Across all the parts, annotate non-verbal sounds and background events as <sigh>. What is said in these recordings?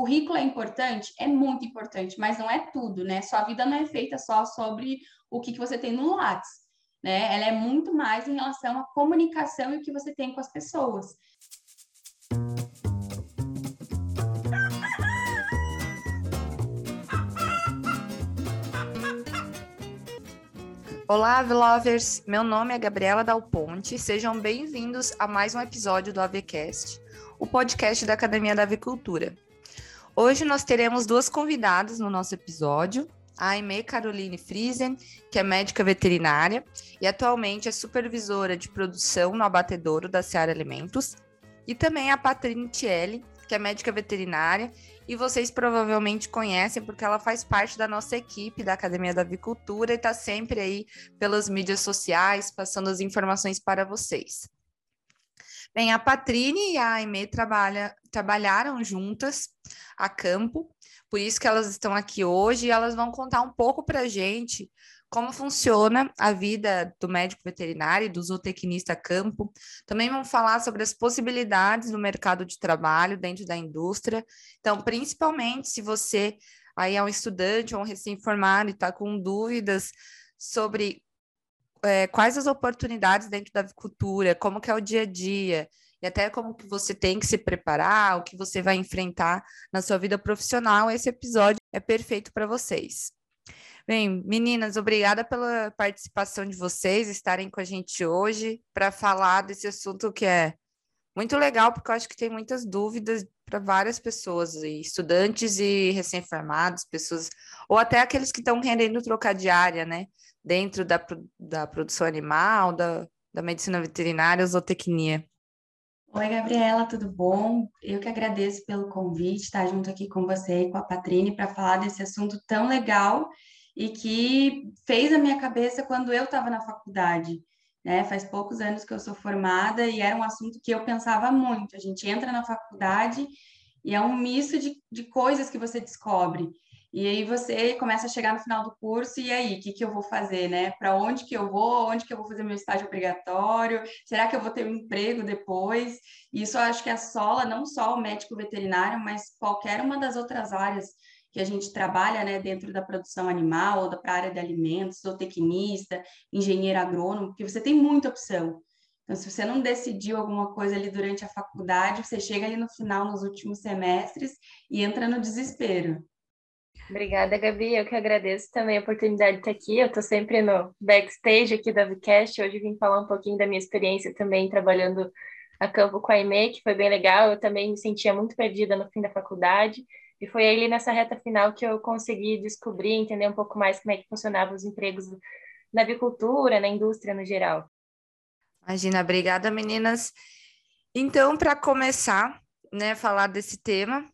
currículo é importante? É muito importante, mas não é tudo, né? Sua vida não é feita só sobre o que, que você tem no Lattes, né? Ela é muito mais em relação à comunicação e o que você tem com as pessoas. Olá, Lovers! Meu nome é Gabriela Dal Ponte. Sejam bem-vindos a mais um episódio do AVCast, o podcast da Academia da Avicultura. Hoje nós teremos duas convidadas no nosso episódio, a Aimee Caroline Friesen, que é médica veterinária e atualmente é supervisora de produção no abatedouro da Seara Alimentos, e também a Patrine Tielli, que é médica veterinária e vocês provavelmente conhecem porque ela faz parte da nossa equipe da Academia da Avicultura e está sempre aí pelas mídias sociais passando as informações para vocês. Bem, a Patrine e a Aimee trabalha, trabalharam juntas a campo, por isso que elas estão aqui hoje e elas vão contar um pouco para a gente como funciona a vida do médico veterinário e do zootecnista campo. Também vamos falar sobre as possibilidades no mercado de trabalho dentro da indústria. Então, principalmente se você aí é um estudante ou um recém-formado e está com dúvidas sobre é, quais as oportunidades dentro da avicultura, como que é o dia a dia, e até como que você tem que se preparar, o que você vai enfrentar na sua vida profissional, esse episódio é perfeito para vocês. Bem, meninas, obrigada pela participação de vocês, estarem com a gente hoje para falar desse assunto que é muito legal, porque eu acho que tem muitas dúvidas para várias pessoas, estudantes e recém-formados, pessoas, ou até aqueles que estão rendendo trocar diária, né? Dentro da, da produção animal, da, da medicina veterinária, zootecnia. Oi, Gabriela, tudo bom? Eu que agradeço pelo convite, estar junto aqui com você e com a Patrine para falar desse assunto tão legal e que fez a minha cabeça quando eu estava na faculdade. Né? Faz poucos anos que eu sou formada e era um assunto que eu pensava muito. A gente entra na faculdade e é um misto de, de coisas que você descobre. E aí você começa a chegar no final do curso, e aí, o que, que eu vou fazer, né? Para onde que eu vou? Onde que eu vou fazer meu estágio obrigatório? Será que eu vou ter um emprego depois? Isso eu acho que assola não só o médico veterinário, mas qualquer uma das outras áreas que a gente trabalha né, dentro da produção animal, ou da área de alimentos, zootecnista, engenheiro agrônomo, porque você tem muita opção. Então, se você não decidiu alguma coisa ali durante a faculdade, você chega ali no final, nos últimos semestres, e entra no desespero. Obrigada, Gabi. Eu que agradeço também a oportunidade de estar aqui. Eu estou sempre no backstage aqui da Vcast. Hoje vim falar um pouquinho da minha experiência também trabalhando a campo com a IME, que foi bem legal. Eu também me sentia muito perdida no fim da faculdade. E foi ali nessa reta final que eu consegui descobrir, entender um pouco mais como é que funcionavam os empregos na avicultura, na indústria no geral. Imagina, obrigada, meninas. Então, para começar, né, falar desse tema,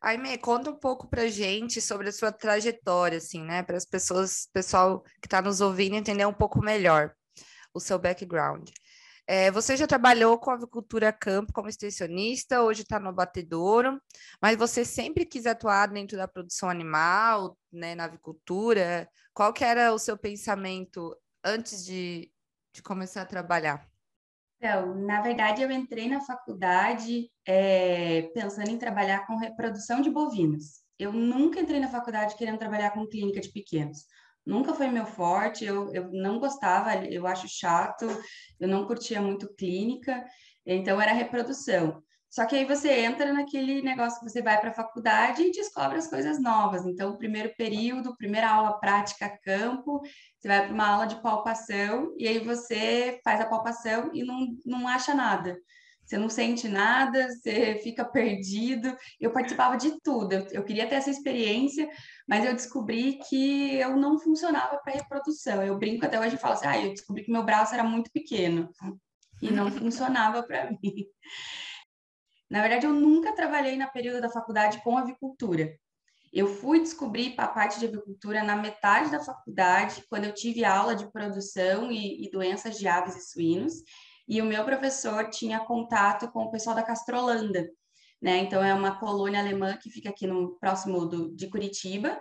Aime, conta um pouco para gente sobre a sua trajetória, assim, né, para as pessoas, pessoal que está nos ouvindo entender um pouco melhor o seu background. É, você já trabalhou com avicultura campo como extensionista, hoje está no batedouro, mas você sempre quis atuar dentro da produção animal, né, na avicultura. Qual que era o seu pensamento antes de, de começar a trabalhar? Então, na verdade, eu entrei na faculdade é, pensando em trabalhar com reprodução de bovinos. Eu nunca entrei na faculdade querendo trabalhar com clínica de pequenos nunca foi meu forte, eu, eu não gostava, eu acho chato, eu não curtia muito clínica, então era reprodução. Só que aí você entra naquele negócio que você vai para a faculdade e descobre as coisas novas. Então, primeiro período, primeira aula prática campo, você vai para uma aula de palpação e aí você faz a palpação e não, não acha nada você não sente nada, você fica perdido. Eu participava de tudo, eu, eu queria ter essa experiência, mas eu descobri que eu não funcionava para reprodução. Eu brinco até hoje e falo assim: ah, eu descobri que meu braço era muito pequeno e não <laughs> funcionava para mim. Na verdade, eu nunca trabalhei na período da faculdade com avicultura. Eu fui descobrir a parte de avicultura na metade da faculdade, quando eu tive aula de produção e, e doenças de aves e suínos e o meu professor tinha contato com o pessoal da Castrolanda, né? Então é uma colônia alemã que fica aqui no próximo do, de Curitiba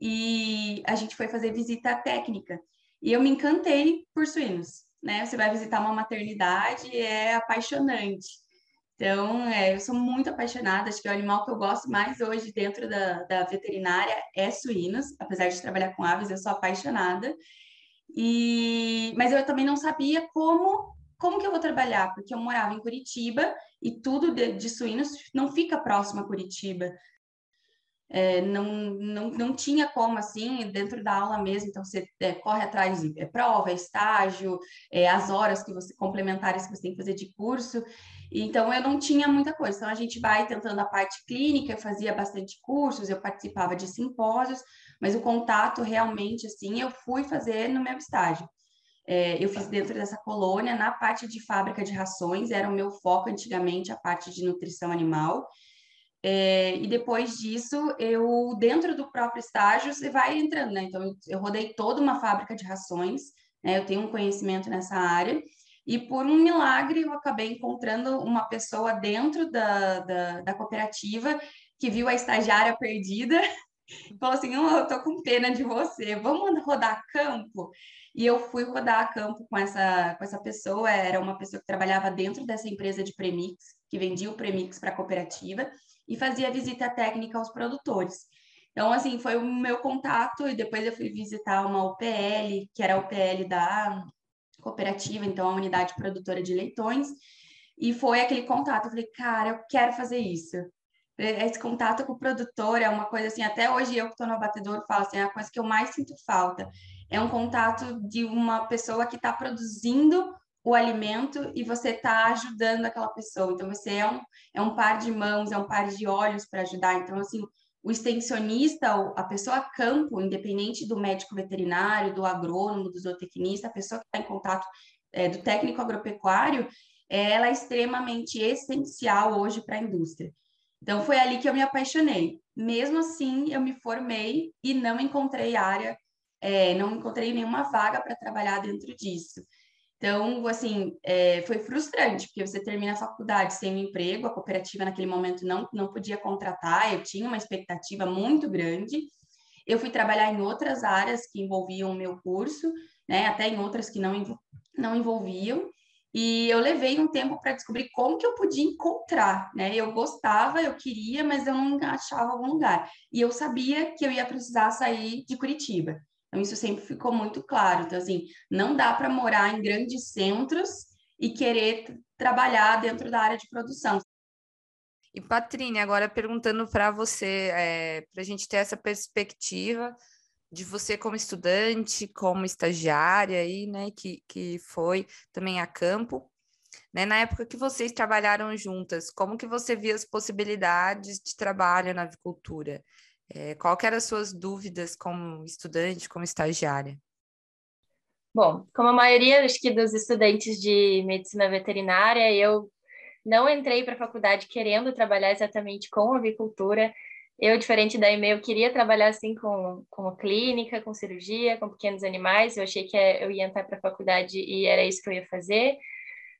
e a gente foi fazer visita técnica e eu me encantei por suínos, né? Você vai visitar uma maternidade é apaixonante. Então, é, eu sou muito apaixonada, acho que o animal que eu gosto mais hoje dentro da, da veterinária é suínos, apesar de trabalhar com aves, eu sou apaixonada. E, mas eu também não sabia como como que eu vou trabalhar, porque eu morava em Curitiba e tudo de, de suínos não fica próximo a Curitiba. É, não, não, não tinha como, assim, dentro da aula mesmo, então você é, corre atrás de é, prova, é estágio, é, as horas que você, complementares que você tem que fazer de curso, então eu não tinha muita coisa, então a gente vai tentando a parte clínica, eu fazia bastante cursos, eu participava de simpósios, mas o contato realmente, assim, eu fui fazer no meu estágio. É, eu fiz dentro dessa colônia, na parte de fábrica de rações, era o meu foco antigamente, a parte de nutrição animal. É, e depois disso, eu, dentro do próprio estágio, você vai entrando, né? Então, eu rodei toda uma fábrica de rações, né? Eu tenho um conhecimento nessa área. E por um milagre, eu acabei encontrando uma pessoa dentro da, da, da cooperativa que viu a estagiária perdida <laughs> falou assim: oh, Eu tô com pena de você, vamos rodar campo? E eu fui rodar campo com essa, com essa pessoa, era uma pessoa que trabalhava dentro dessa empresa de premix, que vendia o premix para a cooperativa e fazia visita técnica aos produtores. Então, assim, foi o meu contato e depois eu fui visitar uma UPL, que era a UPL da cooperativa, então a unidade produtora de leitões, e foi aquele contato. Eu falei, cara, eu quero fazer isso. Esse contato com o produtor é uma coisa assim, até hoje eu que estou no abatedor falo assim, é a coisa que eu mais sinto falta é um contato de uma pessoa que está produzindo o alimento e você está ajudando aquela pessoa. Então, você é um, é um par de mãos, é um par de olhos para ajudar. Então, assim, o extensionista, a pessoa campo, independente do médico veterinário, do agrônomo, do zootecnista, a pessoa que está em contato é, do técnico agropecuário, ela é extremamente essencial hoje para a indústria. Então, foi ali que eu me apaixonei. Mesmo assim, eu me formei e não encontrei área é, não encontrei nenhuma vaga para trabalhar dentro disso. Então, assim, é, foi frustrante, porque você termina a faculdade sem um emprego, a cooperativa naquele momento não, não podia contratar, eu tinha uma expectativa muito grande. Eu fui trabalhar em outras áreas que envolviam o meu curso, né, até em outras que não, não envolviam, e eu levei um tempo para descobrir como que eu podia encontrar, né? Eu gostava, eu queria, mas eu não achava algum lugar. E eu sabia que eu ia precisar sair de Curitiba. Então, isso sempre ficou muito claro. Então, assim, não dá para morar em grandes centros e querer trabalhar dentro da área de produção. E, Patrine, agora perguntando para você, é, para a gente ter essa perspectiva de você como estudante, como estagiária aí, né, que, que foi também a campo, né, na época que vocês trabalharam juntas, como que você via as possibilidades de trabalho na avicultura? É, qual que eram as suas dúvidas como estudante, como estagiária? Bom, como a maioria acho que dos estudantes de medicina veterinária, eu não entrei para a faculdade querendo trabalhar exatamente com avicultura. Eu, diferente da EME, eu queria trabalhar assim com, com clínica, com cirurgia, com pequenos animais. Eu achei que eu ia entrar para a faculdade e era isso que eu ia fazer.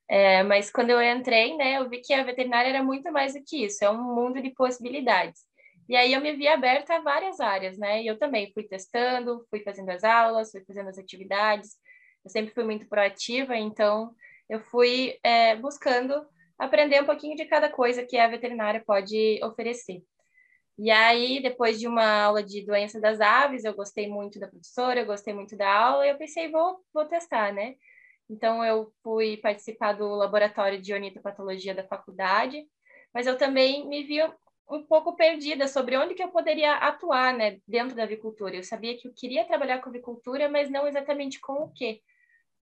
É, mas quando eu entrei, né, eu vi que a veterinária era muito mais do que isso. É um mundo de possibilidades. E aí eu me vi aberta a várias áreas, né? E eu também fui testando, fui fazendo as aulas, fui fazendo as atividades. Eu sempre fui muito proativa, então eu fui é, buscando aprender um pouquinho de cada coisa que a veterinária pode oferecer. E aí, depois de uma aula de doença das aves, eu gostei muito da professora, eu gostei muito da aula, e eu pensei, vou, vou testar, né? Então, eu fui participar do laboratório de ornitopatologia da faculdade, mas eu também me vi um pouco perdida sobre onde que eu poderia atuar, né, dentro da avicultura. Eu sabia que eu queria trabalhar com avicultura, mas não exatamente com o quê.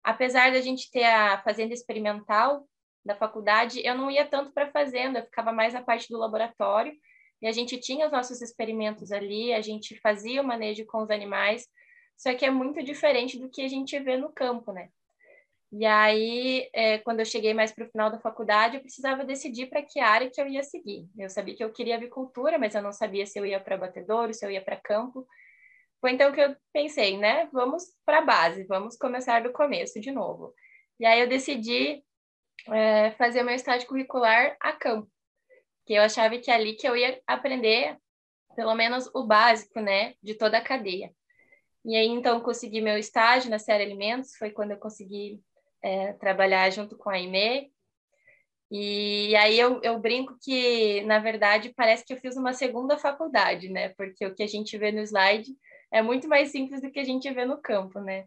Apesar da gente ter a fazenda experimental da faculdade, eu não ia tanto para a fazenda, eu ficava mais na parte do laboratório, e a gente tinha os nossos experimentos ali, a gente fazia o manejo com os animais, só que é muito diferente do que a gente vê no campo, né? E aí, é, quando eu cheguei mais para o final da faculdade, eu precisava decidir para que área que eu ia seguir. Eu sabia que eu queria avicultura, mas eu não sabia se eu ia para batedouro, se eu ia para campo. Foi então que eu pensei, né? Vamos para a base, vamos começar do começo de novo. E aí eu decidi é, fazer meu estágio curricular a campo, que eu achava que ali que eu ia aprender pelo menos o básico, né, de toda a cadeia. E aí então consegui meu estágio na série Alimentos, foi quando eu consegui é, trabalhar junto com a IME. E aí eu, eu brinco que, na verdade, parece que eu fiz uma segunda faculdade, né? Porque o que a gente vê no slide é muito mais simples do que a gente vê no campo, né?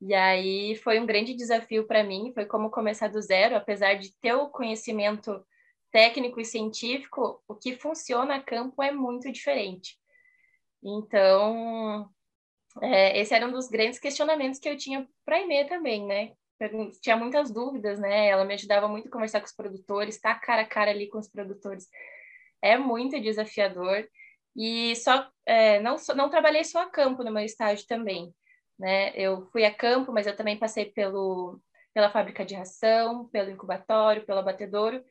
E aí foi um grande desafio para mim, foi como começar do zero, apesar de ter o conhecimento técnico e científico, o que funciona a campo é muito diferente. Então, é, esse era um dos grandes questionamentos que eu tinha para a também, né? tinha muitas dúvidas, né? Ela me ajudava muito a conversar com os produtores, estar tá cara a cara ali com os produtores. É muito desafiador. E só é, não, não trabalhei só a campo no meu estágio também, né? Eu fui a campo, mas eu também passei pelo, pela fábrica de ração, pelo incubatório, pelo abatedouro.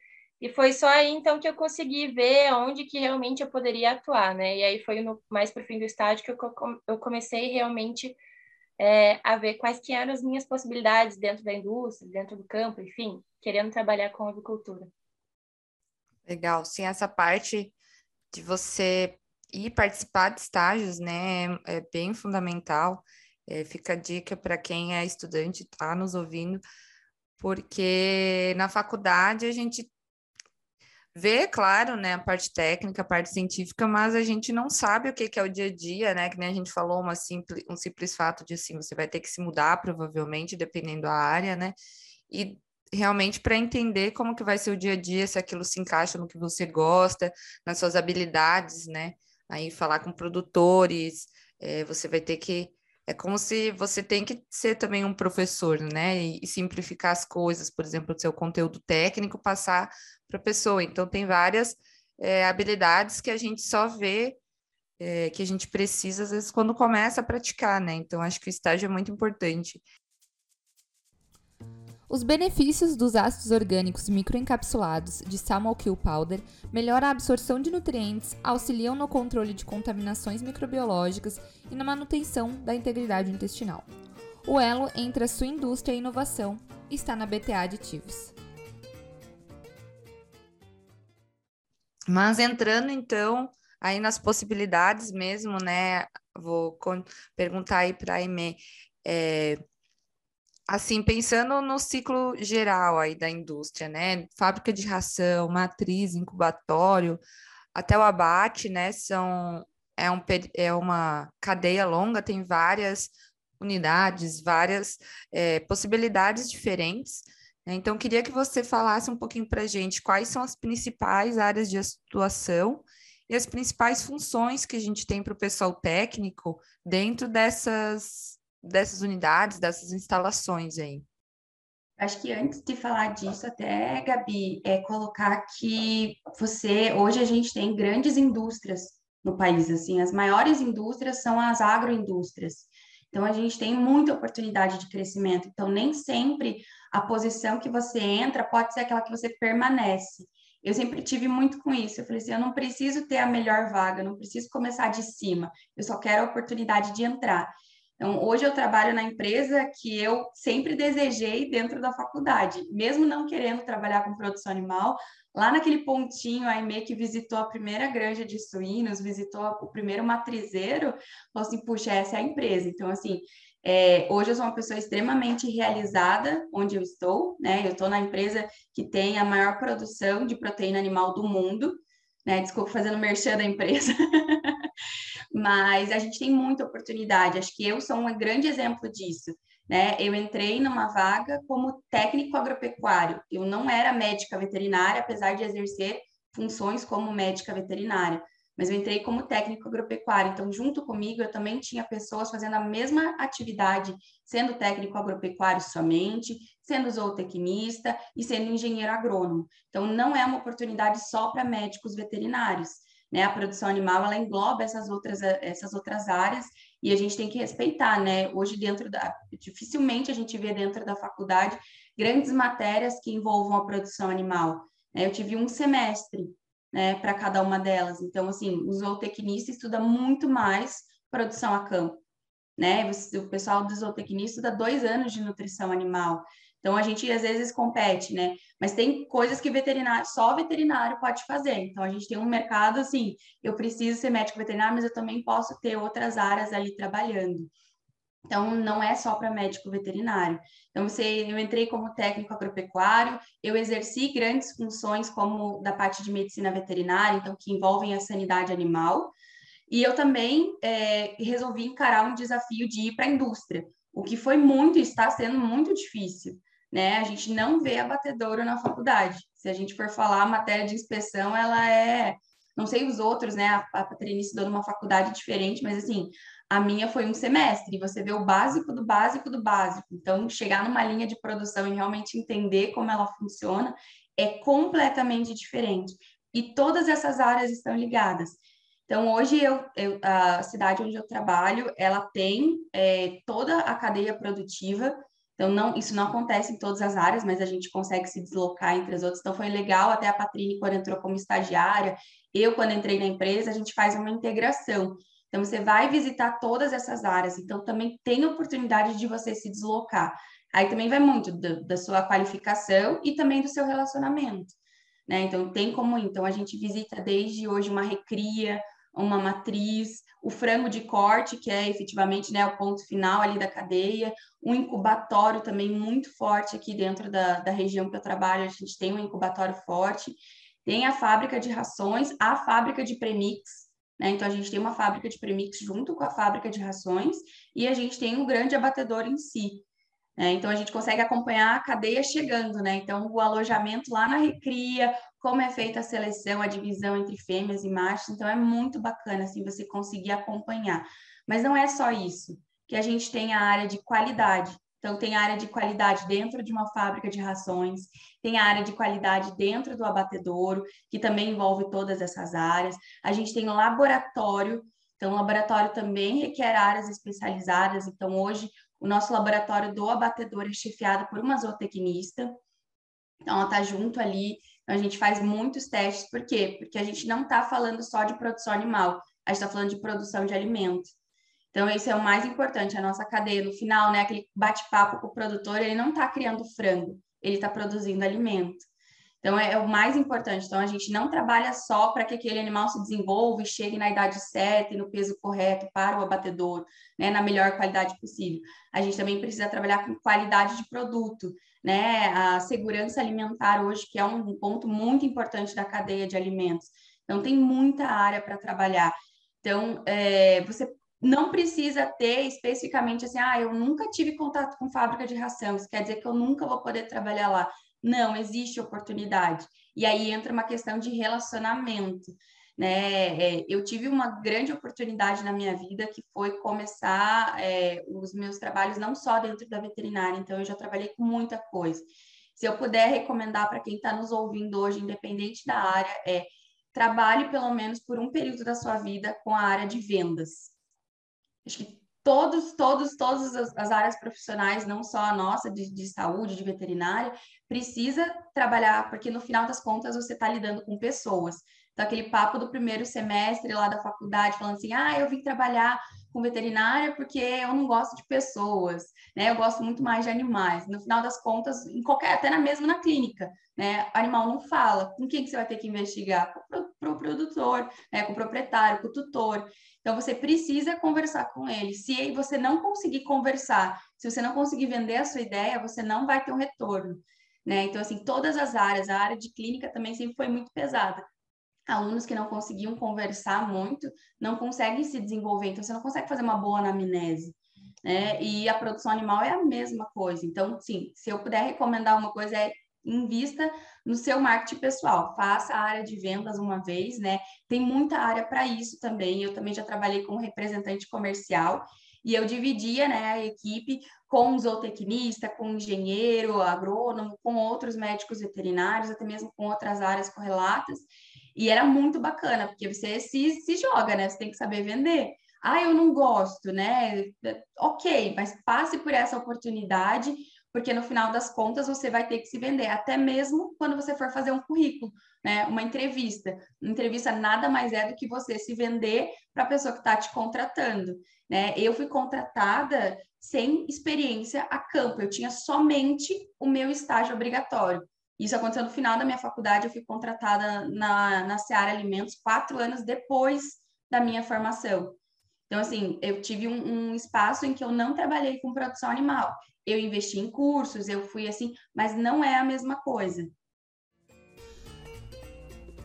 E foi só aí então que eu consegui ver onde que realmente eu poderia atuar, né? E aí foi no, mais para o fim do estágio que eu, eu comecei realmente é, a ver quais que eram as minhas possibilidades dentro da indústria, dentro do campo, enfim, querendo trabalhar com agricultura. Legal, sim, essa parte de você ir participar de estágios, né, é bem fundamental. É, fica a dica para quem é estudante, está nos ouvindo, porque na faculdade a gente vê, claro, né, a parte técnica, a parte científica, mas a gente não sabe o que, que é o dia a dia, né? Que nem a gente falou, uma simples, um simples fato de assim, você vai ter que se mudar, provavelmente, dependendo da área, né? E realmente para entender como que vai ser o dia a dia, se aquilo se encaixa no que você gosta, nas suas habilidades, né? Aí falar com produtores, é, você vai ter que é como se você tem que ser também um professor, né? E, e simplificar as coisas, por exemplo, o seu conteúdo técnico, passar para a pessoa. Então, tem várias é, habilidades que a gente só vê, é, que a gente precisa, às vezes, quando começa a praticar, né? Então, acho que o estágio é muito importante. Os benefícios dos ácidos orgânicos microencapsulados de Salmon Kill Powder melhoram a absorção de nutrientes, auxiliam no controle de contaminações microbiológicas e na manutenção da integridade intestinal. O elo entre a sua indústria e inovação está na BTA Aditivos. Mas entrando então aí nas possibilidades mesmo, né? Vou perguntar aí para a Aimee, é, assim, pensando no ciclo geral aí da indústria, né? Fábrica de ração, matriz, incubatório, até o abate, né? São, é, um, é uma cadeia longa, tem várias unidades, várias é, possibilidades diferentes. Né? Então, queria que você falasse um pouquinho para a gente quais são as principais áreas de atuação e as principais funções que a gente tem para o pessoal técnico dentro dessas, dessas unidades, dessas instalações aí. Acho que antes de falar disso, até, Gabi, é colocar que você, hoje a gente tem grandes indústrias no país, assim, as maiores indústrias são as agroindústrias. Então, a gente tem muita oportunidade de crescimento. Então, nem sempre a posição que você entra pode ser aquela que você permanece. Eu sempre tive muito com isso. Eu falei assim: eu não preciso ter a melhor vaga, não preciso começar de cima, eu só quero a oportunidade de entrar. Então, hoje eu trabalho na empresa que eu sempre desejei dentro da faculdade, mesmo não querendo trabalhar com produção animal. Lá naquele pontinho, a IME que visitou a primeira granja de suínos, visitou o primeiro matrizeiro, falou assim: puxa, essa é a empresa. Então, assim, é, hoje eu sou uma pessoa extremamente realizada onde eu estou, né? Eu estou na empresa que tem a maior produção de proteína animal do mundo, né? Desculpa fazendo merchan da empresa. <laughs> Mas a gente tem muita oportunidade. Acho que eu sou um grande exemplo disso. Né? Eu entrei numa vaga como técnico agropecuário. Eu não era médica veterinária, apesar de exercer funções como médica veterinária mas eu entrei como técnico agropecuário. Então, junto comigo, eu também tinha pessoas fazendo a mesma atividade, sendo técnico agropecuário somente, sendo zootecnista e sendo engenheiro agrônomo. Então, não é uma oportunidade só para médicos veterinários. Né? A produção animal ela engloba essas outras, essas outras áreas e a gente tem que respeitar, né? Hoje, dentro da. Dificilmente a gente vê dentro da faculdade grandes matérias que envolvam a produção animal. Né? Eu tive um semestre né, para cada uma delas. Então, assim, o zootecnista estuda muito mais produção a campo, né? O pessoal do zootecnista estuda dois anos de nutrição animal. Então, a gente às vezes compete, né? Mas tem coisas que veterinário, só veterinário pode fazer. Então, a gente tem um mercado assim, eu preciso ser médico veterinário, mas eu também posso ter outras áreas ali trabalhando. Então, não é só para médico veterinário. Então, você, eu entrei como técnico agropecuário, eu exerci grandes funções como da parte de medicina veterinária, então, que envolvem a sanidade animal. E eu também é, resolvi encarar um desafio de ir para a indústria, o que foi muito, está sendo muito difícil. Né? A gente não vê abatedouro na faculdade. Se a gente for falar, a matéria de inspeção, ela é não sei os outros, né? A, Patrícia estudou numa faculdade diferente, mas assim, a minha foi um semestre, você vê o básico do básico do básico. Então, chegar numa linha de produção e realmente entender como ela funciona é completamente diferente. E todas essas áreas estão ligadas. Então, hoje, eu, eu a cidade onde eu trabalho, ela tem é, toda a cadeia produtiva. Então, não, isso não acontece em todas as áreas, mas a gente consegue se deslocar entre as outras. Então, foi legal, até a Patrícia, quando entrou como estagiária, eu, quando entrei na empresa, a gente faz uma integração. Então, você vai visitar todas essas áreas, então também tem oportunidade de você se deslocar. Aí também vai muito da, da sua qualificação e também do seu relacionamento, né? Então, tem como Então, a gente visita desde hoje uma recria, uma matriz, o frango de corte, que é efetivamente né, o ponto final ali da cadeia, um incubatório também muito forte aqui dentro da, da região que eu trabalho, a gente tem um incubatório forte, tem a fábrica de rações, a fábrica de premix, né? Então, a gente tem uma fábrica de premix junto com a fábrica de rações e a gente tem um grande abatedor em si. Né? Então, a gente consegue acompanhar a cadeia chegando, né? Então, o alojamento lá na recria, como é feita a seleção, a divisão entre fêmeas e machos. Então, é muito bacana, assim, você conseguir acompanhar. Mas não é só isso, que a gente tem a área de qualidade. Então, tem área de qualidade dentro de uma fábrica de rações, tem a área de qualidade dentro do abatedouro, que também envolve todas essas áreas. A gente tem o laboratório, então, o laboratório também requer áreas especializadas. Então, hoje, o nosso laboratório do abatedor é chefiado por uma zootecnista. Então, ela está junto ali. Então, a gente faz muitos testes. Por quê? Porque a gente não está falando só de produção animal, a gente está falando de produção de alimento. Então, esse é o mais importante, a nossa cadeia. No final, né, aquele bate-papo com o produtor, ele não está criando frango, ele está produzindo alimento. Então, é, é, o mais importante. Então, a gente não trabalha só para que aquele animal se desenvolva e chegue na idade certa e no peso correto para o abatedor, né, na melhor qualidade possível. A gente também precisa trabalhar com qualidade de produto, né, a segurança alimentar hoje, que é um ponto muito importante da cadeia de alimentos. Então, tem muita área para trabalhar. Então, é, você não precisa ter especificamente assim, ah, eu nunca tive contato com fábrica de ração, isso quer dizer que eu nunca vou poder trabalhar lá. Não, existe oportunidade. E aí entra uma questão de relacionamento. Né? É, eu tive uma grande oportunidade na minha vida que foi começar é, os meus trabalhos não só dentro da veterinária, então eu já trabalhei com muita coisa. Se eu puder recomendar para quem está nos ouvindo hoje, independente da área, é trabalhe pelo menos por um período da sua vida com a área de vendas acho que todos, todos, todas as, as, áreas profissionais, não só a nossa de, de saúde, de veterinária, precisa trabalhar, porque no final das contas você está lidando com pessoas. Então, aquele papo do primeiro semestre lá da faculdade, falando assim, ah, eu vim trabalhar com veterinária porque eu não gosto de pessoas, né? Eu gosto muito mais de animais. No final das contas, em qualquer, até na mesma na clínica, né? Animal não fala. Com quem que você vai ter que investigar? Com o produtor, né? com o proprietário, com o tutor. Então, você precisa conversar com ele. Se você não conseguir conversar, se você não conseguir vender a sua ideia, você não vai ter um retorno. Né? Então, assim, todas as áreas, a área de clínica também sempre foi muito pesada. Alunos que não conseguiam conversar muito, não conseguem se desenvolver, então você não consegue fazer uma boa anamnese. Né? E a produção animal é a mesma coisa. Então, sim, se eu puder recomendar uma coisa, é invista no seu marketing pessoal, faça a área de vendas uma vez, né? Tem muita área para isso também. Eu também já trabalhei como representante comercial e eu dividia, né, a equipe com zootecnista, com engenheiro, agrônomo, com outros médicos veterinários, até mesmo com outras áreas correlatas. E era muito bacana, porque você se, se joga, né? Você tem que saber vender. Ah, eu não gosto, né? Ok, mas passe por essa oportunidade, porque no final das contas você vai ter que se vender, até mesmo quando você for fazer um currículo, né? Uma entrevista. Uma entrevista nada mais é do que você se vender para a pessoa que está te contratando, né? Eu fui contratada sem experiência a campo, eu tinha somente o meu estágio obrigatório. Isso aconteceu no final da minha faculdade, eu fui contratada na, na Seara Alimentos quatro anos depois da minha formação. Então, assim, eu tive um, um espaço em que eu não trabalhei com produção animal. Eu investi em cursos, eu fui assim, mas não é a mesma coisa.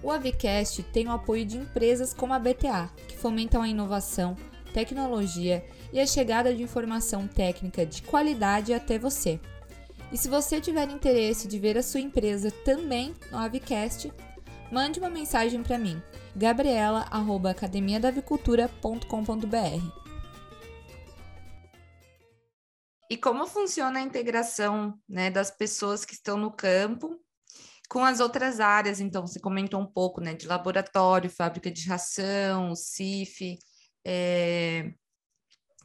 O Avicast tem o apoio de empresas como a BTA, que fomentam a inovação, tecnologia e a chegada de informação técnica de qualidade até você. E se você tiver interesse de ver a sua empresa também no Avicast, mande uma mensagem para mim, gabriela@academiadavicultura.com.br. E como funciona a integração né, das pessoas que estão no campo com as outras áreas, então, você comentou um pouco, né, de laboratório, fábrica de ração, CIF, é,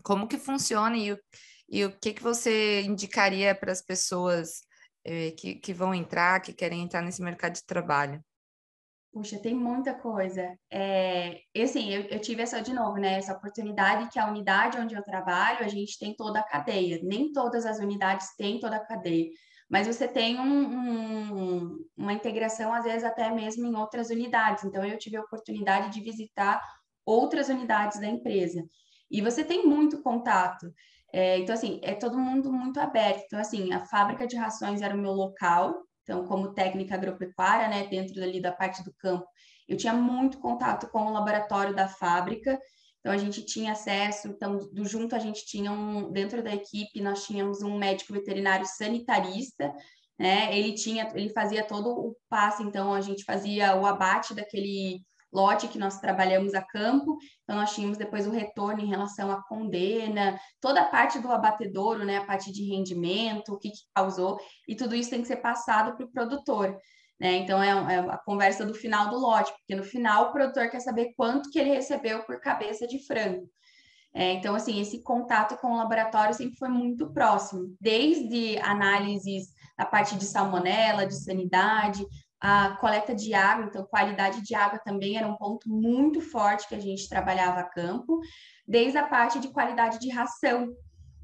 como que funciona e, e o que, que você indicaria para as pessoas é, que, que vão entrar, que querem entrar nesse mercado de trabalho? Puxa, tem muita coisa. É, assim, eu, eu, tive essa de novo, né? Essa oportunidade que a unidade onde eu trabalho, a gente tem toda a cadeia. Nem todas as unidades têm toda a cadeia mas você tem um, um, uma integração, às vezes, até mesmo em outras unidades. Então, eu tive a oportunidade de visitar outras unidades da empresa. E você tem muito contato. É, então, assim, é todo mundo muito aberto. Então, assim, a fábrica de rações era o meu local. Então, como técnica agropecuária, né, dentro ali da parte do campo, eu tinha muito contato com o laboratório da fábrica. Então, a gente tinha acesso, então, do junto a gente tinha um, dentro da equipe, nós tínhamos um médico veterinário sanitarista, né? Ele tinha, ele fazia todo o passe, então, a gente fazia o abate daquele lote que nós trabalhamos a campo, então nós tínhamos depois o retorno em relação à condena, toda a parte do abatedouro, né, a parte de rendimento, o que, que causou, e tudo isso tem que ser passado para o produtor. Né? Então, é, é, a conversa do final do lote, porque no final o produtor quer saber quanto que ele recebeu por cabeça de frango. É, então, assim, esse contato com o laboratório sempre foi muito próximo, desde análises da parte de salmonela, de sanidade, a coleta de água, então qualidade de água também era um ponto muito forte que a gente trabalhava a campo, desde a parte de qualidade de ração.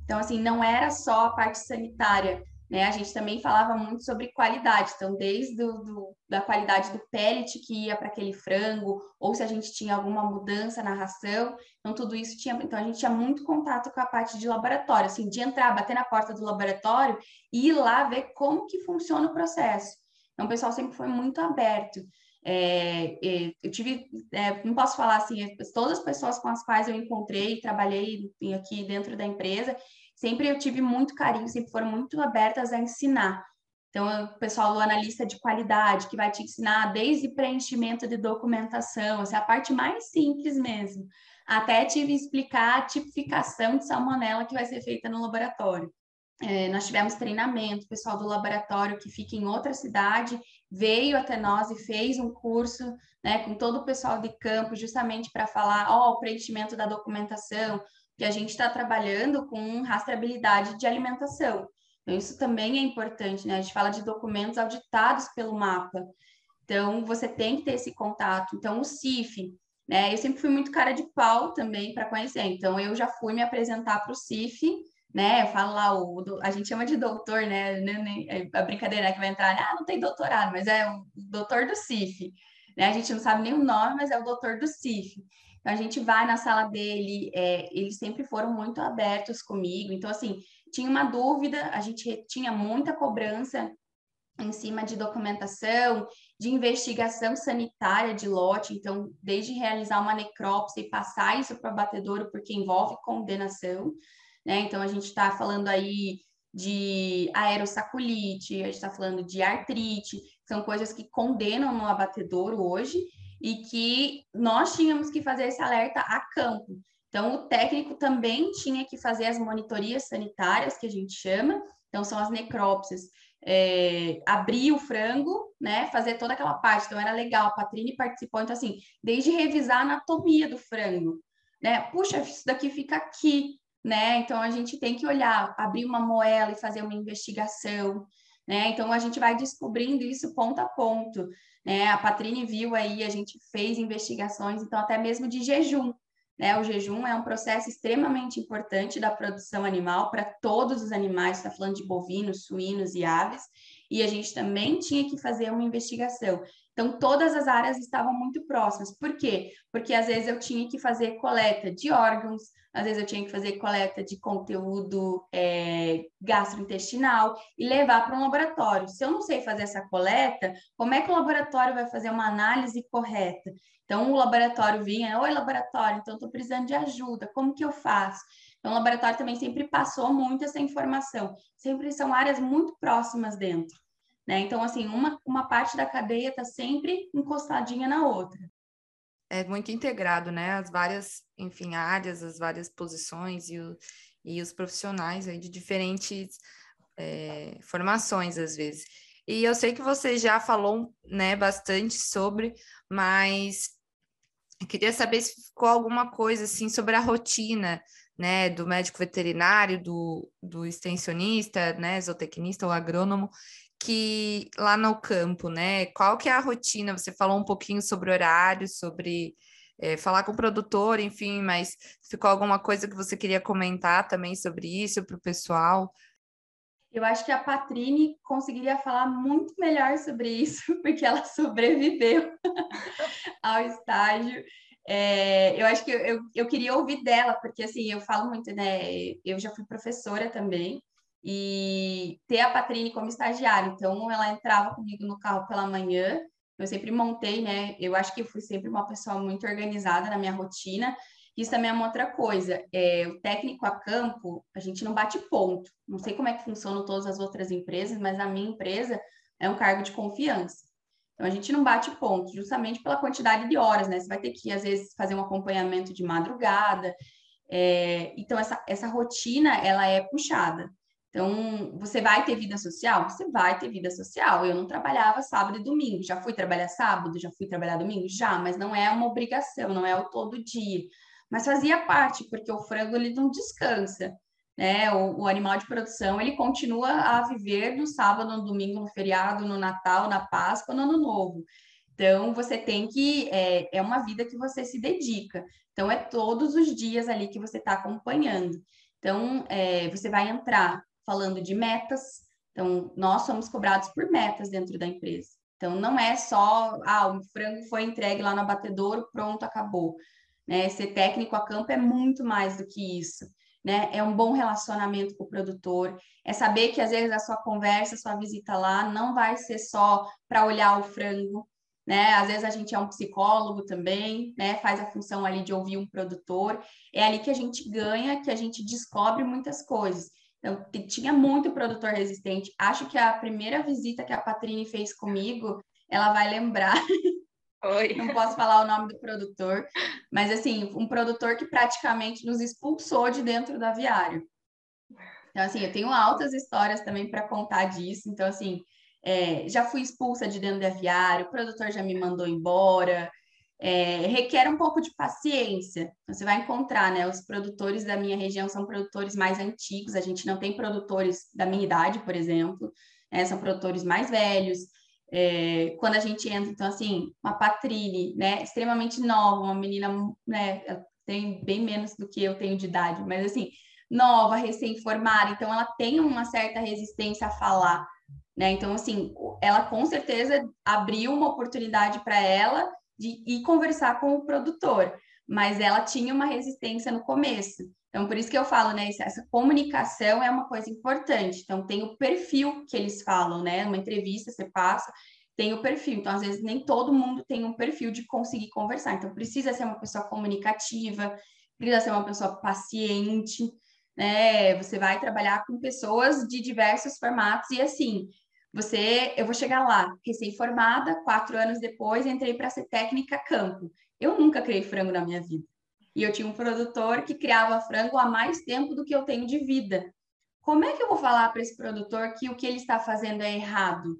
Então, assim, não era só a parte sanitária, né? A gente também falava muito sobre qualidade, então, desde do, do da qualidade do pellet que ia para aquele frango, ou se a gente tinha alguma mudança na ração, então tudo isso tinha. Então, a gente tinha muito contato com a parte de laboratório, assim, de entrar, bater na porta do laboratório e ir lá ver como que funciona o processo. Então, o pessoal sempre foi muito aberto. É, é, eu tive, é, não posso falar assim, todas as pessoas com as quais eu encontrei, trabalhei aqui dentro da empresa, sempre eu tive muito carinho, sempre foram muito abertas a ensinar. Então, o pessoal do analista de qualidade, que vai te ensinar desde preenchimento de documentação, essa é a parte mais simples mesmo. Até tive explicar a tipificação de salmonela que vai ser feita no laboratório. É, nós tivemos treinamento, o pessoal do laboratório que fica em outra cidade veio até nós e fez um curso né, com todo o pessoal de campo, justamente para falar, ó, o preenchimento da documentação, que a gente está trabalhando com rastreabilidade de alimentação. Então, isso também é importante, né? A gente fala de documentos auditados pelo mapa. Então, você tem que ter esse contato. Então, o CIF, né? Eu sempre fui muito cara de pau também para conhecer. Então, eu já fui me apresentar para o CIF, né? Eu falo lá, o, a gente chama de doutor, né? É a brincadeira que vai entrar, ah, não tem doutorado, mas é o doutor do CIF. Né? A gente não sabe nem o nome, mas é o doutor do CIF. Então, a gente vai na sala dele, é, eles sempre foram muito abertos comigo. Então, assim, tinha uma dúvida, a gente tinha muita cobrança em cima de documentação, de investigação sanitária de lote, então, desde realizar uma necrópsia e passar isso para o abatedouro, porque envolve condenação, né? Então, a gente está falando aí de aerossaculite, a gente está falando de artrite, são coisas que condenam no abatedouro hoje, e que nós tínhamos que fazer esse alerta a campo. Então, o técnico também tinha que fazer as monitorias sanitárias, que a gente chama, então são as necrópsias, é, abrir o frango, né, fazer toda aquela parte, então era legal, a Patrine participou, então assim, desde revisar a anatomia do frango, né, puxa, isso daqui fica aqui, né, então a gente tem que olhar, abrir uma moela e fazer uma investigação, né, então a gente vai descobrindo isso ponto a ponto, né? A Patrine viu aí, a gente fez investigações, então até mesmo de jejum. Né? O jejum é um processo extremamente importante da produção animal para todos os animais, está falando de bovinos, suínos e aves, e a gente também tinha que fazer uma investigação. Então, todas as áreas estavam muito próximas. Por quê? Porque às vezes eu tinha que fazer coleta de órgãos, às vezes eu tinha que fazer coleta de conteúdo é, gastrointestinal e levar para um laboratório. Se eu não sei fazer essa coleta, como é que o laboratório vai fazer uma análise correta? Então, o laboratório vinha, oi, laboratório, então estou precisando de ajuda, como que eu faço? Então, o laboratório também sempre passou muito essa informação. Sempre são áreas muito próximas dentro. Né? Então, assim, uma, uma parte da cadeia está sempre encostadinha na outra. É muito integrado, né? As várias, enfim, áreas, as várias posições e, o, e os profissionais aí de diferentes é, formações, às vezes. E eu sei que você já falou, né, bastante sobre, mas queria saber se ficou alguma coisa, assim, sobre a rotina, né, do médico veterinário, do, do extensionista, né, zootecnista ou agrônomo, que lá no campo, né? Qual que é a rotina? Você falou um pouquinho sobre horário, sobre é, falar com o produtor, enfim, mas ficou alguma coisa que você queria comentar também sobre isso para o pessoal? Eu acho que a Patrine conseguiria falar muito melhor sobre isso, <laughs> porque ela sobreviveu <laughs> ao estágio. É, eu acho que eu, eu queria ouvir dela, porque assim, eu falo muito, né? Eu já fui professora também, e ter a Patrine como estagiária. Então, ela entrava comigo no carro pela manhã, eu sempre montei, né? Eu acho que fui sempre uma pessoa muito organizada na minha rotina. Isso também é uma outra coisa. É, o técnico a campo, a gente não bate ponto. Não sei como é que funciona todas as outras empresas, mas a minha empresa é um cargo de confiança. Então, a gente não bate ponto, justamente pela quantidade de horas, né? Você vai ter que, às vezes, fazer um acompanhamento de madrugada. É, então, essa, essa rotina, ela é puxada. Então, você vai ter vida social? Você vai ter vida social. Eu não trabalhava sábado e domingo. Já fui trabalhar sábado, já fui trabalhar domingo? Já, mas não é uma obrigação, não é o todo dia. Mas fazia parte, porque o frango ele não descansa. Né? O, o animal de produção ele continua a viver no sábado, no domingo, no feriado, no Natal, na Páscoa, no Ano Novo. Então, você tem que. É, é uma vida que você se dedica. Então, é todos os dias ali que você está acompanhando. Então, é, você vai entrar falando de metas. Então, nós somos cobrados por metas dentro da empresa. Então, não é só, ah, o frango foi entregue lá no abatedouro, pronto, acabou. Né? Ser técnico a campo é muito mais do que isso. Né? É um bom relacionamento com o produtor, é saber que às vezes a sua conversa, a sua visita lá não vai ser só para olhar o frango, né? Às vezes a gente é um psicólogo também, né? Faz a função ali de ouvir um produtor. É ali que a gente ganha, que a gente descobre muitas coisas. Então, tinha muito produtor resistente. Acho que a primeira visita que a Patrine fez comigo, ela vai lembrar. <laughs> Oi. Não posso falar o nome do produtor, mas assim, um produtor que praticamente nos expulsou de dentro do aviário. Então, assim, eu tenho altas histórias também para contar disso. Então, assim, é, já fui expulsa de dentro do aviário, o produtor já me mandou embora é, requer um pouco de paciência. Você vai encontrar, né? Os produtores da minha região são produtores mais antigos, a gente não tem produtores da minha idade, por exemplo, né? são produtores mais velhos. É, quando a gente entra, então, assim, uma Patrine, né? Extremamente nova, uma menina, né? Tem bem menos do que eu tenho de idade, mas assim, nova, recém-formada, então ela tem uma certa resistência a falar, né? Então, assim, ela com certeza abriu uma oportunidade para ela de ir conversar com o produtor, mas ela tinha uma resistência no começo. Então, por isso que eu falo, né? Essa comunicação é uma coisa importante. Então, tem o perfil que eles falam, né? Uma entrevista você passa, tem o perfil. Então, às vezes, nem todo mundo tem um perfil de conseguir conversar. Então, precisa ser uma pessoa comunicativa, precisa ser uma pessoa paciente, né? Você vai trabalhar com pessoas de diversos formatos e assim, você, eu vou chegar lá, recém-formada, quatro anos depois, entrei para ser técnica campo. Eu nunca criei frango na minha vida. E eu tinha um produtor que criava frango há mais tempo do que eu tenho de vida. Como é que eu vou falar para esse produtor que o que ele está fazendo é errado?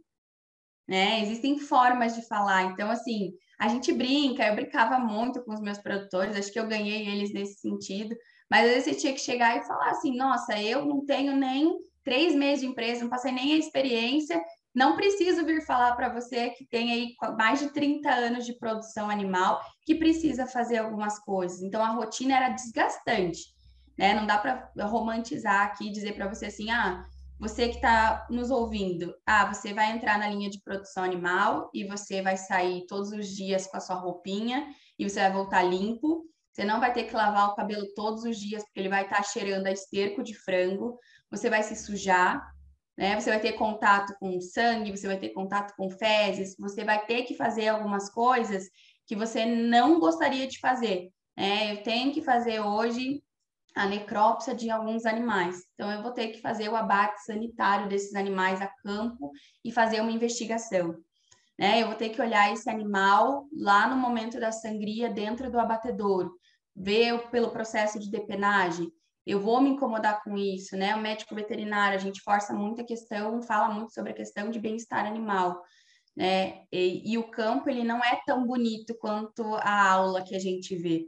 Né? Existem formas de falar. Então, assim, a gente brinca, eu brincava muito com os meus produtores, acho que eu ganhei eles nesse sentido. Mas às vezes você tinha que chegar e falar assim: nossa, eu não tenho nem três meses de empresa, não passei nem a experiência, não preciso vir falar para você que tem aí mais de 30 anos de produção animal, que precisa fazer algumas coisas. Então, a rotina era desgastante, né? Não dá para romantizar aqui dizer para você assim, ah, você que está nos ouvindo, ah, você vai entrar na linha de produção animal e você vai sair todos os dias com a sua roupinha e você vai voltar limpo. Você não vai ter que lavar o cabelo todos os dias, porque ele vai estar tá cheirando a esterco de frango. Você vai se sujar, né? Você vai ter contato com sangue, você vai ter contato com fezes, você vai ter que fazer algumas coisas que você não gostaria de fazer. Né? Eu tenho que fazer hoje a necrópsia de alguns animais. Então, eu vou ter que fazer o abate sanitário desses animais a campo e fazer uma investigação. Né? Eu vou ter que olhar esse animal lá no momento da sangria dentro do abatedouro, ver pelo processo de depenagem. Eu vou me incomodar com isso, né? O médico veterinário, a gente força muito a questão, fala muito sobre a questão de bem-estar animal, né? E, e o campo, ele não é tão bonito quanto a aula que a gente vê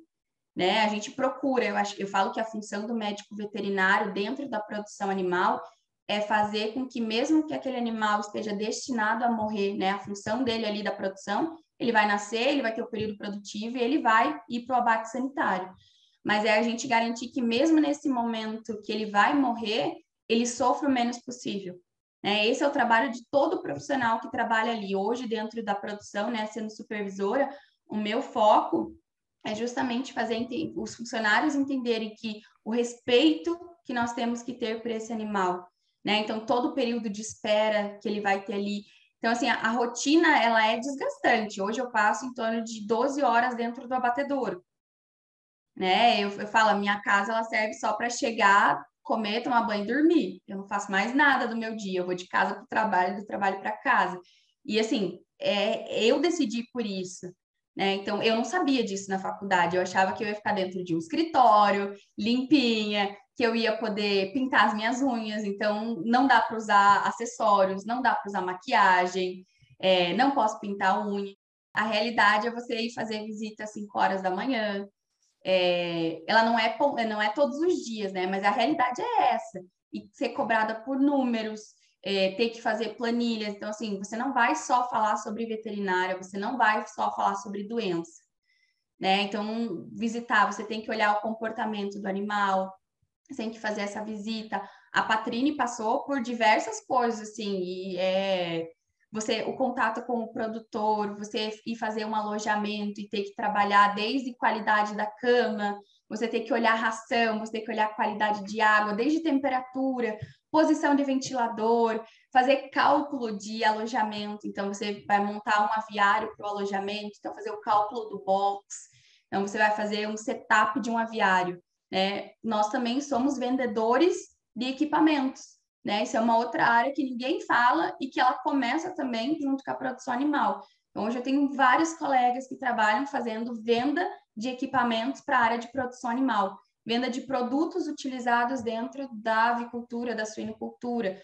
né? A gente procura, eu acho, eu falo que a função do médico veterinário dentro da produção animal é fazer com que mesmo que aquele animal esteja destinado a morrer, né, a função dele ali da produção, ele vai nascer, ele vai ter o período produtivo e ele vai ir para o abate sanitário. Mas é a gente garantir que mesmo nesse momento que ele vai morrer, ele sofra o menos possível. Né? Esse é o trabalho de todo profissional que trabalha ali. Hoje, dentro da produção, né, sendo supervisora, o meu foco é justamente fazer os funcionários entenderem que o respeito que nós temos que ter por esse animal, né? Então, todo o período de espera que ele vai ter ali. Então, assim, a, a rotina, ela é desgastante. Hoje eu passo em torno de 12 horas dentro do abatedouro, né? Eu, eu falo, a minha casa, ela serve só para chegar, comer, tomar banho e dormir. Eu não faço mais nada do meu dia. Eu vou de casa para o trabalho, do trabalho para casa. E, assim, é, eu decidi por isso. Né? Então, eu não sabia disso na faculdade, eu achava que eu ia ficar dentro de um escritório, limpinha, que eu ia poder pintar as minhas unhas, então não dá para usar acessórios, não dá para usar maquiagem, é, não posso pintar unha. A realidade é você ir fazer visita às 5 horas da manhã. É, ela não é, não é todos os dias, né? Mas a realidade é essa. E ser cobrada por números, é, ter que fazer planilhas. Então, assim, você não vai só falar sobre veterinária, você não vai só falar sobre doença, né? Então, visitar, você tem que olhar o comportamento do animal, você tem que fazer essa visita. A Patrine passou por diversas coisas, assim, e é, você, o contato com o produtor, você ir fazer um alojamento e ter que trabalhar desde qualidade da cama, você tem que olhar ração, você tem que olhar qualidade de água, desde temperatura, posição de ventilador, fazer cálculo de alojamento. Então, você vai montar um aviário para o alojamento, então, fazer o cálculo do box. Então, você vai fazer um setup de um aviário. Né? Nós também somos vendedores de equipamentos. Né? Isso é uma outra área que ninguém fala e que ela começa também junto com a produção animal. Então, hoje eu tenho vários colegas que trabalham fazendo venda de equipamentos para a área de produção animal, venda de produtos utilizados dentro da avicultura, da suinocultura.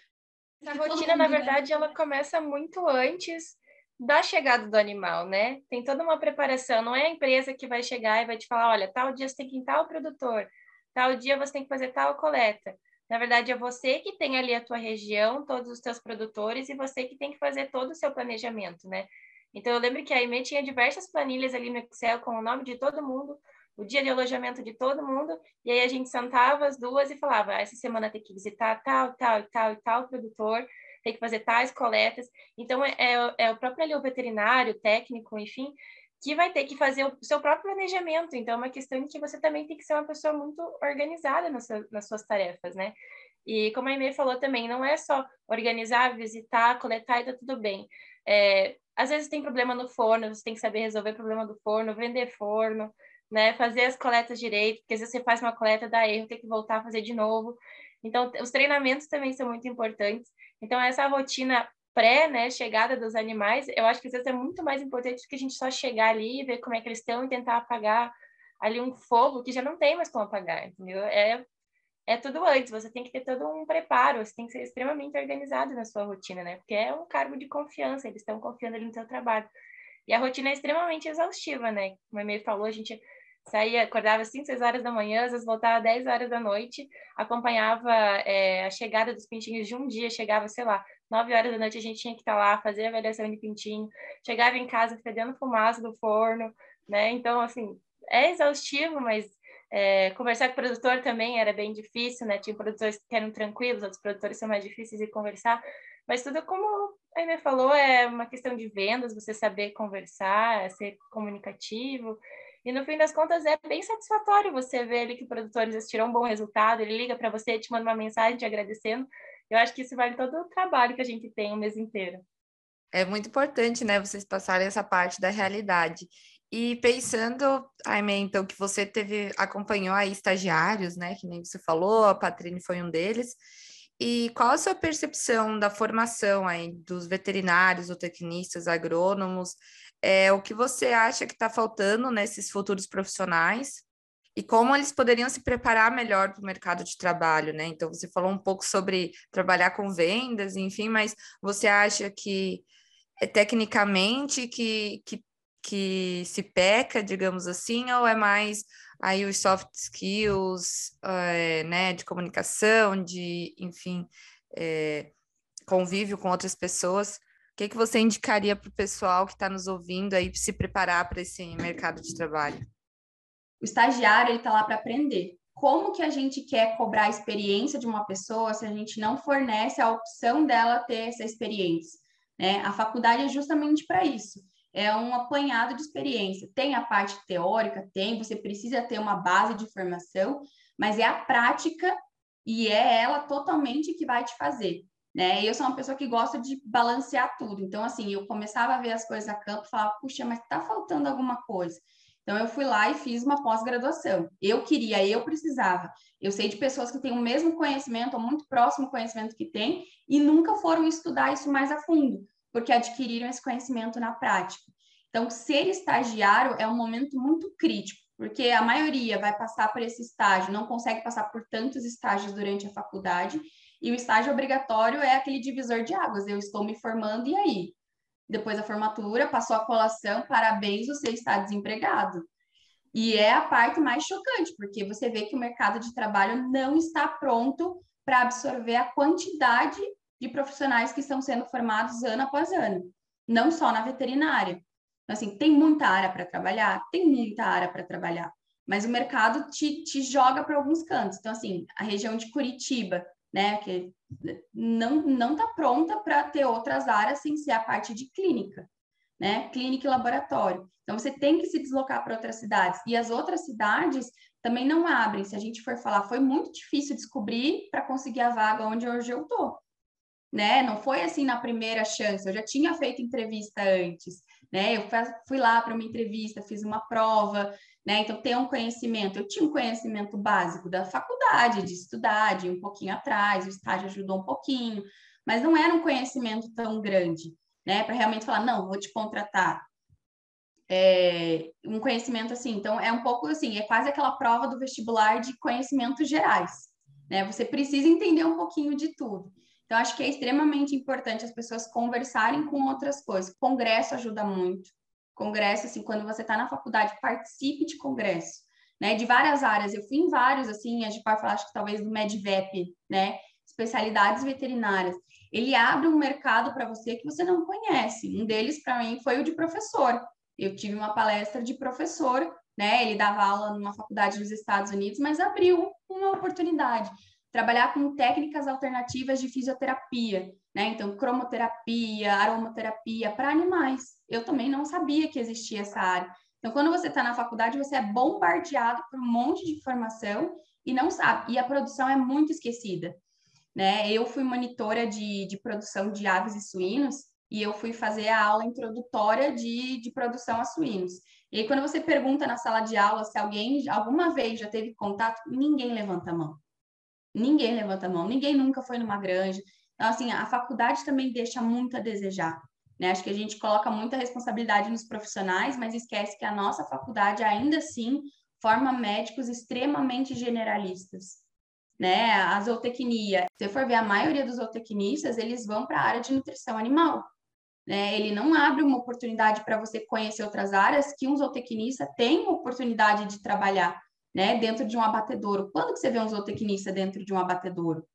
A rotina, na verdade, ela começa muito antes da chegada do animal, né? Tem toda uma preparação, não é a empresa que vai chegar e vai te falar, olha, tal dia você tem que ir em tal produtor, tal dia você tem que fazer tal coleta. Na verdade, é você que tem ali a tua região, todos os teus produtores, e você que tem que fazer todo o seu planejamento, né? Então, eu lembro que a IME tinha diversas planilhas ali no Excel com o nome de todo mundo, o dia de alojamento de todo mundo, e aí a gente sentava as duas e falava: ah, essa semana tem que visitar tal, tal e tal e tal produtor, tem que fazer tais coletas. Então, é, é, é o próprio ali, o veterinário, o técnico, enfim, que vai ter que fazer o seu próprio planejamento. Então, é uma questão de que você também tem que ser uma pessoa muito organizada nas, suas, nas suas tarefas, né? E como a Aimee falou também, não é só organizar, visitar, coletar e tá tudo bem. É, às vezes tem problema no forno, você tem que saber resolver problema do forno, vender forno, né? Fazer as coletas direito, porque às vezes você faz uma coleta, dá erro, tem que voltar a fazer de novo. Então, os treinamentos também são muito importantes. Então, essa rotina pré, né, chegada dos animais, eu acho que às vezes é muito mais importante do que a gente só chegar ali e ver como é que eles estão e tentar apagar ali um fogo que já não tem mais como apagar, entendeu? É é tudo antes, você tem que ter todo um preparo, você tem que ser extremamente organizado na sua rotina, né? Porque é um cargo de confiança, eles estão confiando ali no seu trabalho. E a rotina é extremamente exaustiva, né? Como a Meio falou, a gente saía, acordava 5, 6 horas da manhã, às vezes voltava 10 horas da noite, acompanhava é, a chegada dos pintinhos de um dia, chegava, sei lá, 9 horas da noite a gente tinha que estar lá, fazer a avaliação de pintinho, chegava em casa fedendo fumaça do forno, né? Então, assim, é exaustivo, mas É, conversar com o produtor também era bem difícil, né? Tinha produtores que eram tranquilos, outros produtores são mais difíceis de conversar. Mas tudo como a Aine falou, é uma questão de vendas, você saber conversar, ser comunicativo. E no fim das contas é bem satisfatório você ver ali que o produtor tirou um bom resultado, ele liga para você, te manda uma mensagem te agradecendo. Eu acho que isso vale todo o trabalho que a gente tem o mês inteiro. É muito importante, né, vocês passarem essa parte da realidade. E pensando, Aime, então, que você teve, acompanhou aí estagiários, né, que nem você falou, a Patrine foi um deles, e qual a sua percepção da formação aí dos veterinários, ou tecnistas, agrônomos, é, o que você acha que está faltando nesses futuros profissionais e como eles poderiam se preparar melhor para o mercado de trabalho, né? Então, você falou um pouco sobre trabalhar com vendas, enfim, mas você acha que é tecnicamente que, que que se peca, digamos assim, ou é mais aí os soft skills, é, né, de comunicação, de, enfim, é, convívio com outras pessoas? O que, que você indicaria para o pessoal que está nos ouvindo aí se preparar para esse mercado de trabalho? O estagiário ele está lá para aprender. Como que a gente quer cobrar a experiência de uma pessoa se a gente não fornece a opção dela ter essa experiência? Né? A faculdade é justamente para isso é um apanhado de experiência. Tem a parte teórica, tem, você precisa ter uma base de formação, mas é a prática e é ela totalmente que vai te fazer. Né? Eu sou uma pessoa que gosta de balancear tudo. Então, assim, eu começava a ver as coisas a campo e falava, puxa, mas tá faltando alguma coisa. Então, eu fui lá e fiz uma pós-graduação. Eu queria, eu precisava. Eu sei de pessoas que têm o mesmo conhecimento, ou muito próximo conhecimento que têm, e nunca foram estudar isso mais a fundo porque adquiriram esse conhecimento na prática. Então, ser estagiário é um momento muito crítico, porque a maioria vai passar por esse estágio, não consegue passar por tantos estágios durante a faculdade, e o estágio obrigatório é aquele divisor de águas, eu estou me formando e aí? Depois da formatura, passou a colação, parabéns, você está desempregado. E é a parte mais chocante, porque você vê que o mercado de trabalho não está pronto para absorver a quantidade de profissionais que estão sendo formados ano após ano, não só na veterinária. Então, assim, tem muita área para trabalhar? Tem muita área para trabalhar, mas o mercado te, te joga para alguns cantos. Então, assim, a região de Curitiba, né, que não não está pronta para ter outras áreas sem ser a parte de clínica, né, clínica e laboratório. Então, você tem que se deslocar para outras cidades. E as outras cidades também não abrem. Se a gente for falar, foi muito difícil descobrir para conseguir a vaga onde hoje eu estou né? Não foi assim na primeira chance, eu já tinha feito entrevista antes, né? Eu fui lá para uma entrevista, fiz uma prova, né? Então, tem um conhecimento, eu tinha um conhecimento básico da faculdade, de estudar, de um pouquinho atrás, o estágio ajudou um pouquinho, mas não era um conhecimento tão grande, né? Para realmente falar, não, vou te contratar. É, um conhecimento assim, então é um pouco assim, é quase aquela prova do vestibular de conhecimentos gerais, né? Você precisa entender um pouquinho de tudo. Então, acho que é extremamente importante as pessoas conversarem com outras coisas. Congresso ajuda muito. Congresso, assim, quando você está na faculdade, participe de congresso, né? De várias áreas. Eu fui em vários, assim, a pode falar, acho que talvez do MedVep, né? Especialidades veterinárias. Ele abre um mercado para você que você não conhece. Um deles, para mim, foi o de professor. Eu tive uma palestra de professor, né? Ele dava aula numa faculdade nos Estados Unidos, mas abriu uma oportunidade trabalhar com técnicas alternativas de fisioterapia, né? Então, cromoterapia, aromaterapia para animais. Eu também não sabia que existia essa área. Então, quando você está na faculdade, você é bombardeado por um monte de informação e não sabe. E a produção é muito esquecida, né? Eu fui monitora de, de produção de aves e suínos e eu fui fazer a aula introdutória de, de produção a suínos. E aí, quando você pergunta na sala de aula se alguém alguma vez já teve contato, ninguém levanta a mão. Ninguém levanta a mão, ninguém nunca foi numa granja. Então, assim, a faculdade também deixa muito a desejar. Né? Acho que a gente coloca muita responsabilidade nos profissionais, mas esquece que a nossa faculdade ainda assim forma médicos extremamente generalistas. Né? A zootecnia, se você for ver a maioria dos zootecnistas, eles vão para a área de nutrição animal. Né? Ele não abre uma oportunidade para você conhecer outras áreas que um zootecnista tem oportunidade de trabalhar né, dentro de um abatedouro. Quando que você vê um zootecnista dentro de um abatedouro?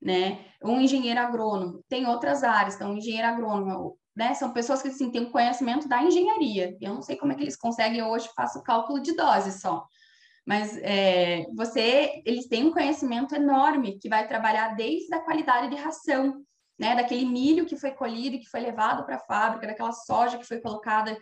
Né? Um engenheiro agrônomo, tem outras áreas, então um engenheiro agrônomo, né, são pessoas que assim, têm conhecimento da engenharia. Eu não sei como é que eles conseguem hoje, faço cálculo de dose só. Mas é, você, eles têm um conhecimento enorme que vai trabalhar desde a qualidade de ração, né? Daquele milho que foi colhido, que foi levado para a fábrica, daquela soja que foi colocada.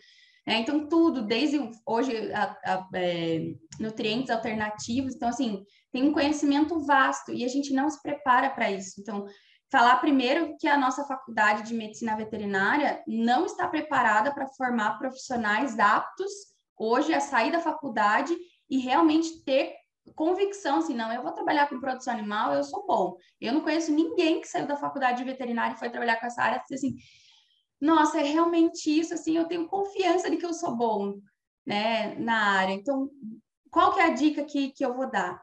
Né? Então, tudo, desde hoje, a, a, é, nutrientes alternativos. Então, assim, tem um conhecimento vasto e a gente não se prepara para isso. Então, falar primeiro que a nossa faculdade de medicina veterinária não está preparada para formar profissionais aptos hoje a sair da faculdade e realmente ter convicção, assim, não, eu vou trabalhar com produção animal, eu sou bom. Eu não conheço ninguém que saiu da faculdade de veterinária e foi trabalhar com essa área, assim, nossa, é realmente isso, assim, eu tenho confiança de que eu sou bom, né, na área. Então, qual que é a dica que, que eu vou dar?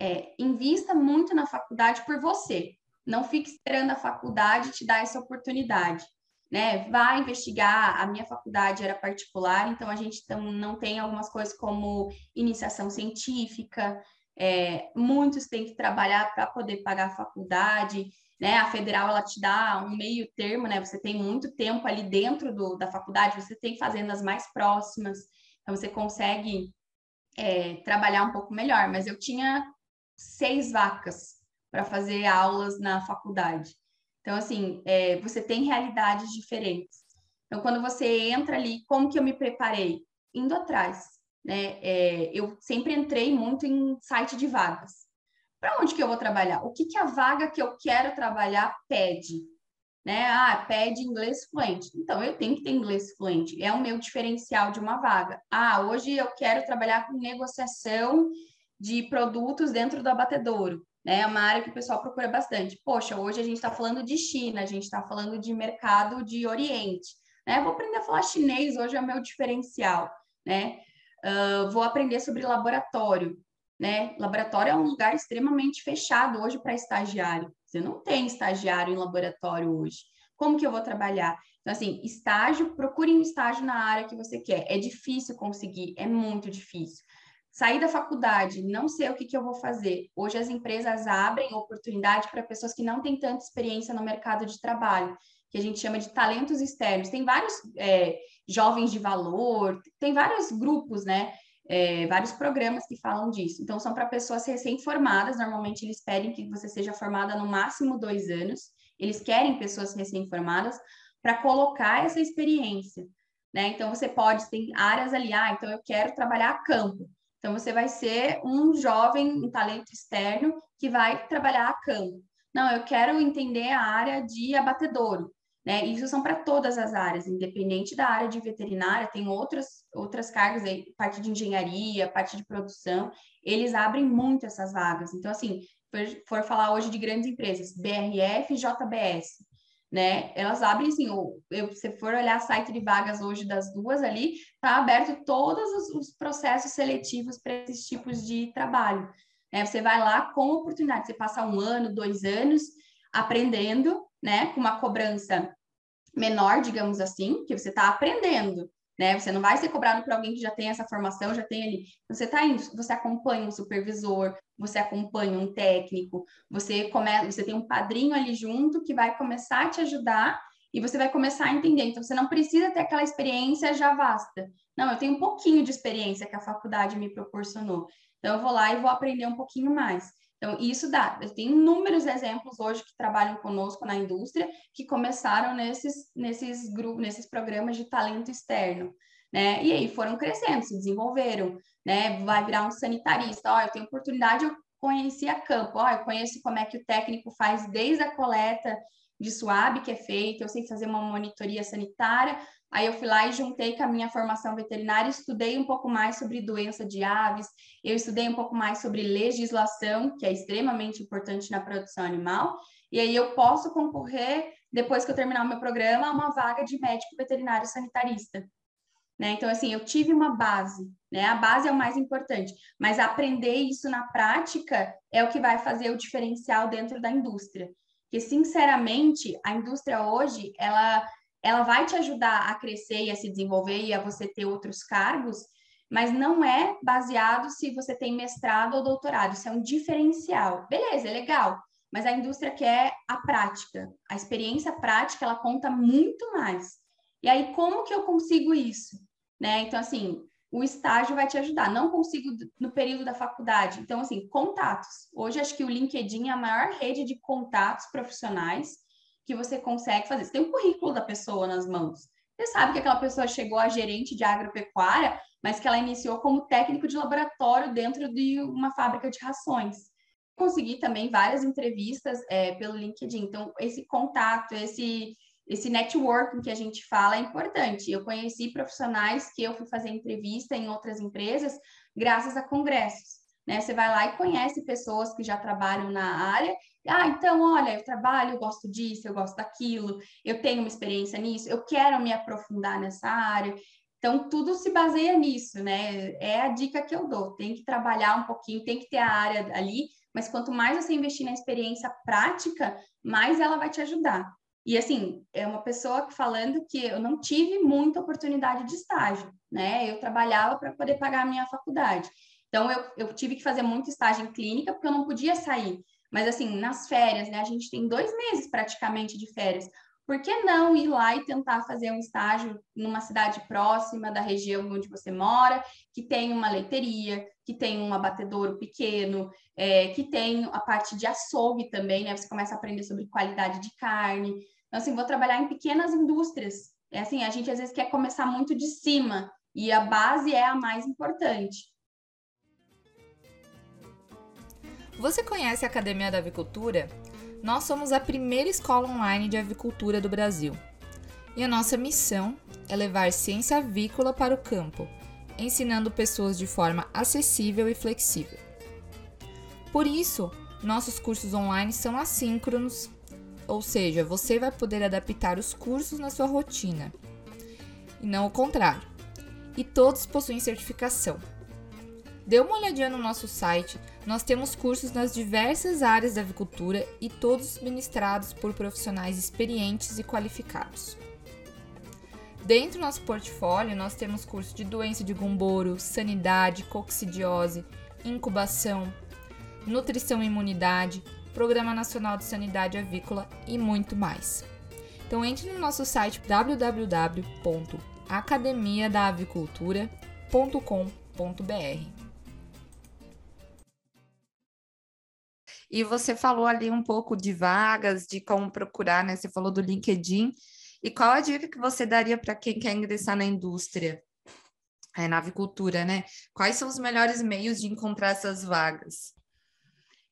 É, invista muito na faculdade por você. Não fique esperando a faculdade te dar essa oportunidade né? Vai investigar. A minha faculdade era particular, então a gente não tem algumas coisas como iniciação científica. É, muitos têm que trabalhar para poder pagar a faculdade, né? A federal ela te dá um meio termo, né? Você tem muito tempo ali dentro do, da faculdade, você tem fazendas mais próximas, então você consegue é, trabalhar um pouco melhor. Mas eu tinha seis vacas para fazer aulas na faculdade. Então, assim, é, você tem realidades diferentes. Então, quando você entra ali, como que eu me preparei? Indo atrás, né? É, eu sempre entrei muito em site de vagas. Para onde que eu vou trabalhar? O que que a vaga que eu quero trabalhar pede? Né? Ah, pede inglês fluente. Então, eu tenho que ter inglês fluente. É o meu diferencial de uma vaga. Ah, hoje eu quero trabalhar com negociação de produtos dentro do abatedouro né? É uma área que o pessoal procura bastante. Poxa, hoje a gente está falando de China, a gente está falando de mercado de Oriente, né? Vou aprender a falar chinês, hoje é o meu diferencial, né? Uh, vou aprender sobre laboratório, né? Laboratório é um lugar extremamente fechado hoje para estagiário. Você não tem estagiário em laboratório hoje. Como que eu vou trabalhar? Então, assim, estágio, procure um estágio na área que você quer. É difícil conseguir, é muito difícil sair da faculdade, não sei o que, que eu vou fazer. Hoje as empresas abrem oportunidade para pessoas que não têm tanta experiência no mercado de trabalho, que a gente chama de talentos externos. Tem vários é, jovens de valor, tem vários grupos, né? É, vários programas que falam disso. Então, são para pessoas recém-formadas. Normalmente, eles pedem que você seja formada no máximo dois anos. Eles querem pessoas recém-formadas para colocar essa experiência. Né? Então, você pode, tem áreas ali, ah, então eu quero trabalhar a campo. Então, você vai ser um jovem, um talento externo que vai trabalhar a campo. Não, eu quero entender a área de abatedouro. Né? Isso são para todas as áreas, independente da área de veterinária, tem outras, outras cargas aí, parte de engenharia, parte de produção, eles abrem muito essas vagas. Então, assim, for, for falar hoje de grandes empresas, BRF e JBS, né? Elas abrem assim, ou eu, se for olhar site de vagas hoje das duas ali, tá aberto todos os, os processos seletivos para esses tipos de trabalho. Né? Você vai lá com oportunidade, você passa um ano, dois anos aprendendo, né? Com uma cobrança menor, digamos assim, que você está aprendendo né? Você não vai ser cobrado por alguém que já tem essa formação, já tem ali. Você tá indo, você acompanha um supervisor, você acompanha um técnico, você começa, você tem um padrinho ali junto que vai começar a te ajudar e você vai começar a entender. Então você não precisa ter aquela experiência já vasta. Não, eu tenho um pouquinho de experiência que a faculdade me proporcionou. Então eu vou lá e vou aprender um pouquinho mais. Então, isso dá. Tenho inúmeros exemplos hoje que trabalham conosco na indústria que começaram nesses, nesses grupos, nesses programas de talento externo. Né? E aí foram crescendo, se desenvolveram, né? Vai virar um sanitarista. Ó, eu tenho oportunidade, eu conheci a campo, ó, eu conheço como é que o técnico faz desde a coleta de suave que é feito, eu sei fazer uma monitoria sanitária, Aí eu fui lá e juntei com a minha formação veterinária, estudei um pouco mais sobre doença de aves, eu estudei um pouco mais sobre legislação, que é extremamente importante na produção animal, e aí eu posso concorrer, depois que eu terminar o meu programa, a uma vaga de médico veterinário sanitarista. Né? Então, assim, eu tive uma base, né? A base é o mais importante, mas aprender isso na prática é o que vai fazer o diferencial dentro da indústria. Porque, sinceramente, a indústria hoje, ela ela vai te ajudar a crescer e a se desenvolver e a você ter outros cargos, mas não é baseado se você tem mestrado ou doutorado, isso é um diferencial. Beleza, é legal, mas a indústria quer a prática, a experiência prática, ela conta muito mais. E aí, como que eu consigo isso? Né? Então, assim, o estágio vai te ajudar. Não consigo no período da faculdade. Então, assim, contatos. Hoje, acho que o LinkedIn é a maior rede de contatos profissionais que você consegue fazer. Você tem o um currículo da pessoa nas mãos. Você sabe que aquela pessoa chegou a gerente de agropecuária, mas que ela iniciou como técnico de laboratório dentro de uma fábrica de rações. Consegui também várias entrevistas é, pelo LinkedIn. Então, esse contato, esse, esse networking que a gente fala é importante. Eu conheci profissionais que eu fui fazer entrevista em outras empresas graças a congressos. Né? Você vai lá e conhece pessoas que já trabalham na área. Ah, então, olha, eu trabalho, eu gosto disso, eu gosto daquilo, eu tenho uma experiência nisso, eu quero me aprofundar nessa área. Então, tudo se baseia nisso, né? É a dica que eu dou. Tem que trabalhar um pouquinho, tem que ter a área ali, mas quanto mais você investir na experiência prática, mais ela vai te ajudar. E assim, é uma pessoa falando que eu não tive muita oportunidade de estágio, né? Eu trabalhava para poder pagar a minha faculdade. Então, eu, eu tive que fazer muito estágio em clínica, porque eu não podia sair. Mas, assim, nas férias, né? A gente tem dois meses praticamente de férias. Por que não ir lá e tentar fazer um estágio numa cidade próxima da região onde você mora, que tem uma leiteria, que tem um abatedouro pequeno, é, que tem a parte de açougue também, né? Você começa a aprender sobre qualidade de carne. Então, assim, vou trabalhar em pequenas indústrias. É assim, a gente às vezes quer começar muito de cima, e a base é a mais importante. Você conhece a Academia da Avicultura? Nós somos a primeira escola online de avicultura do Brasil. E a nossa missão é levar ciência avícola para o campo, ensinando pessoas de forma acessível e flexível. Por isso, nossos cursos online são assíncronos, ou seja, você vai poder adaptar os cursos na sua rotina, e não o contrário. E todos possuem certificação. Dê uma olhadinha no nosso site, nós temos cursos nas diversas áreas da avicultura e todos ministrados por profissionais experientes e qualificados. Dentro do nosso portfólio, nós temos cursos de doença de gumboro, sanidade, coccidiose, incubação, nutrição e imunidade, Programa Nacional de Sanidade Avícola e muito mais. Então entre no nosso site www.academiadaavicultura.com.br. E você falou ali um pouco de vagas, de como procurar, né? Você falou do LinkedIn. E qual a dica que você daria para quem quer ingressar na indústria, é, na avicultura, né? Quais são os melhores meios de encontrar essas vagas?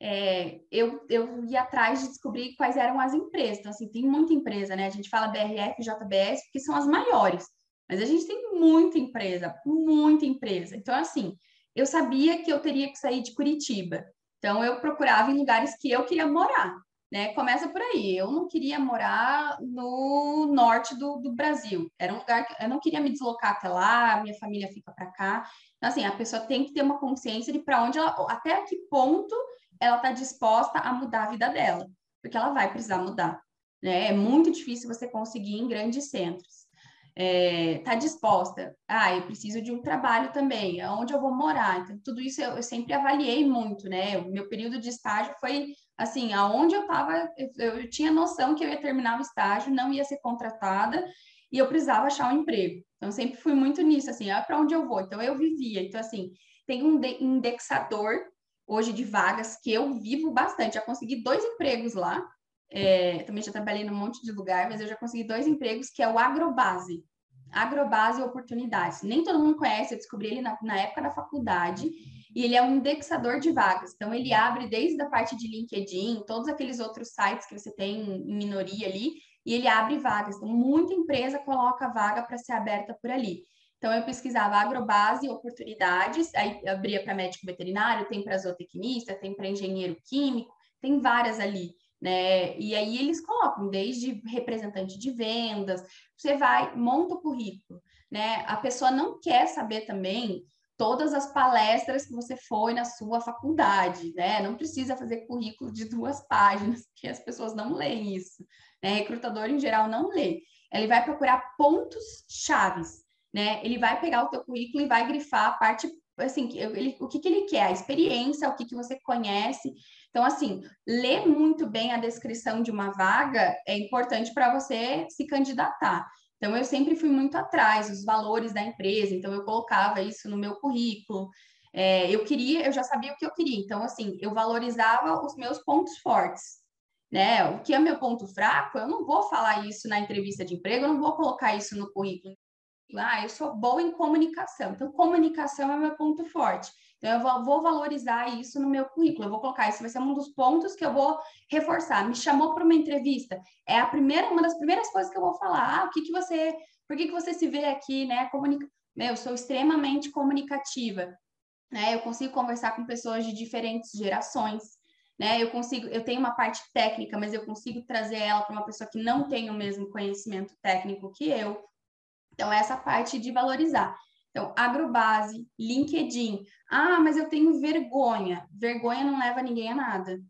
É, eu, eu ia atrás de descobrir quais eram as empresas. Então, assim, tem muita empresa, né? A gente fala BRF, JBS, porque são as maiores. Mas a gente tem muita empresa, muita empresa. Então, assim, eu sabia que eu teria que sair de Curitiba. Então, eu procurava em lugares que eu queria morar, né? Começa por aí. Eu não queria morar no norte do, do Brasil. Era um lugar que eu não queria me deslocar até lá, minha família fica para cá. Então, assim, a pessoa tem que ter uma consciência de para onde ela, até que ponto ela está disposta a mudar a vida dela, porque ela vai precisar mudar. Né? É muito difícil você conseguir em grandes centros está é, tá disposta. Ah, eu preciso de um trabalho também, aonde eu vou morar. Então, tudo isso eu, eu, sempre avaliei muito, né? O meu período de estágio foi assim, aonde eu estava, eu, eu, tinha noção que eu ia terminar o estágio, não ia ser contratada e eu precisava achar um emprego. Então, sempre fui muito nisso, assim, ah, para onde eu vou? Então, eu vivia. Então, assim, tem um indexador hoje de vagas que eu vivo bastante. Já consegui dois empregos lá, é, também já trabalhei num monte de lugar, mas eu já consegui dois empregos, que é o Agrobase. Agrobase Oportunidades. Nem todo mundo conhece, eu descobri ele na, na época da faculdade, e ele é um indexador de vagas. Então, ele abre desde a parte de LinkedIn, todos aqueles outros sites que você tem em minoria ali, e ele abre vagas. Então, muita empresa coloca vaga para ser aberta por ali. Então, eu pesquisava agrobase, oportunidades, aí abria para médico veterinário, tem para zootecnista, tem para engenheiro químico, tem várias ali né? E aí eles colocam desde representante de vendas, você vai, monta o currículo, né? A pessoa não quer saber também todas as palestras que você foi na sua faculdade, né? Não precisa fazer currículo de duas <laughs> páginas, porque as pessoas não leem isso, né? Recrutador em geral não lê. Ele vai procurar pontos chaves, né? Ele vai pegar o teu currículo e vai grifar a parte assim, ele, o que, que ele quer, a experiência, o que, que você conhece, então, assim, ler muito bem a descrição de uma vaga é importante para você se candidatar. Então, eu sempre fui muito atrás dos valores da empresa, então eu colocava isso no meu currículo. É, eu queria, eu já sabia o que eu queria, então, assim, eu valorizava os meus pontos fortes. Né? O que é meu ponto fraco, eu não vou falar isso na entrevista de emprego, eu não vou colocar isso no currículo. Ah, eu sou boa em comunicação, então comunicação é meu ponto forte. Então, eu vou valorizar isso no meu currículo, eu vou colocar isso, vai ser um dos pontos que eu vou reforçar. Me chamou para uma entrevista, é a primeira, uma das primeiras coisas que eu vou falar. Ah, o que, que você, por que, que você se vê aqui, né? Comunica... Meu, eu sou extremamente comunicativa, né? Eu consigo conversar com pessoas de diferentes gerações, né? Eu consigo, eu tenho uma parte técnica, mas eu consigo trazer ela para uma pessoa que não tem o mesmo conhecimento técnico que eu. Então, essa parte de valorizar. Então, agrobase, LinkedIn. Ah, mas eu tenho vergonha. Vergonha não leva ninguém a nada.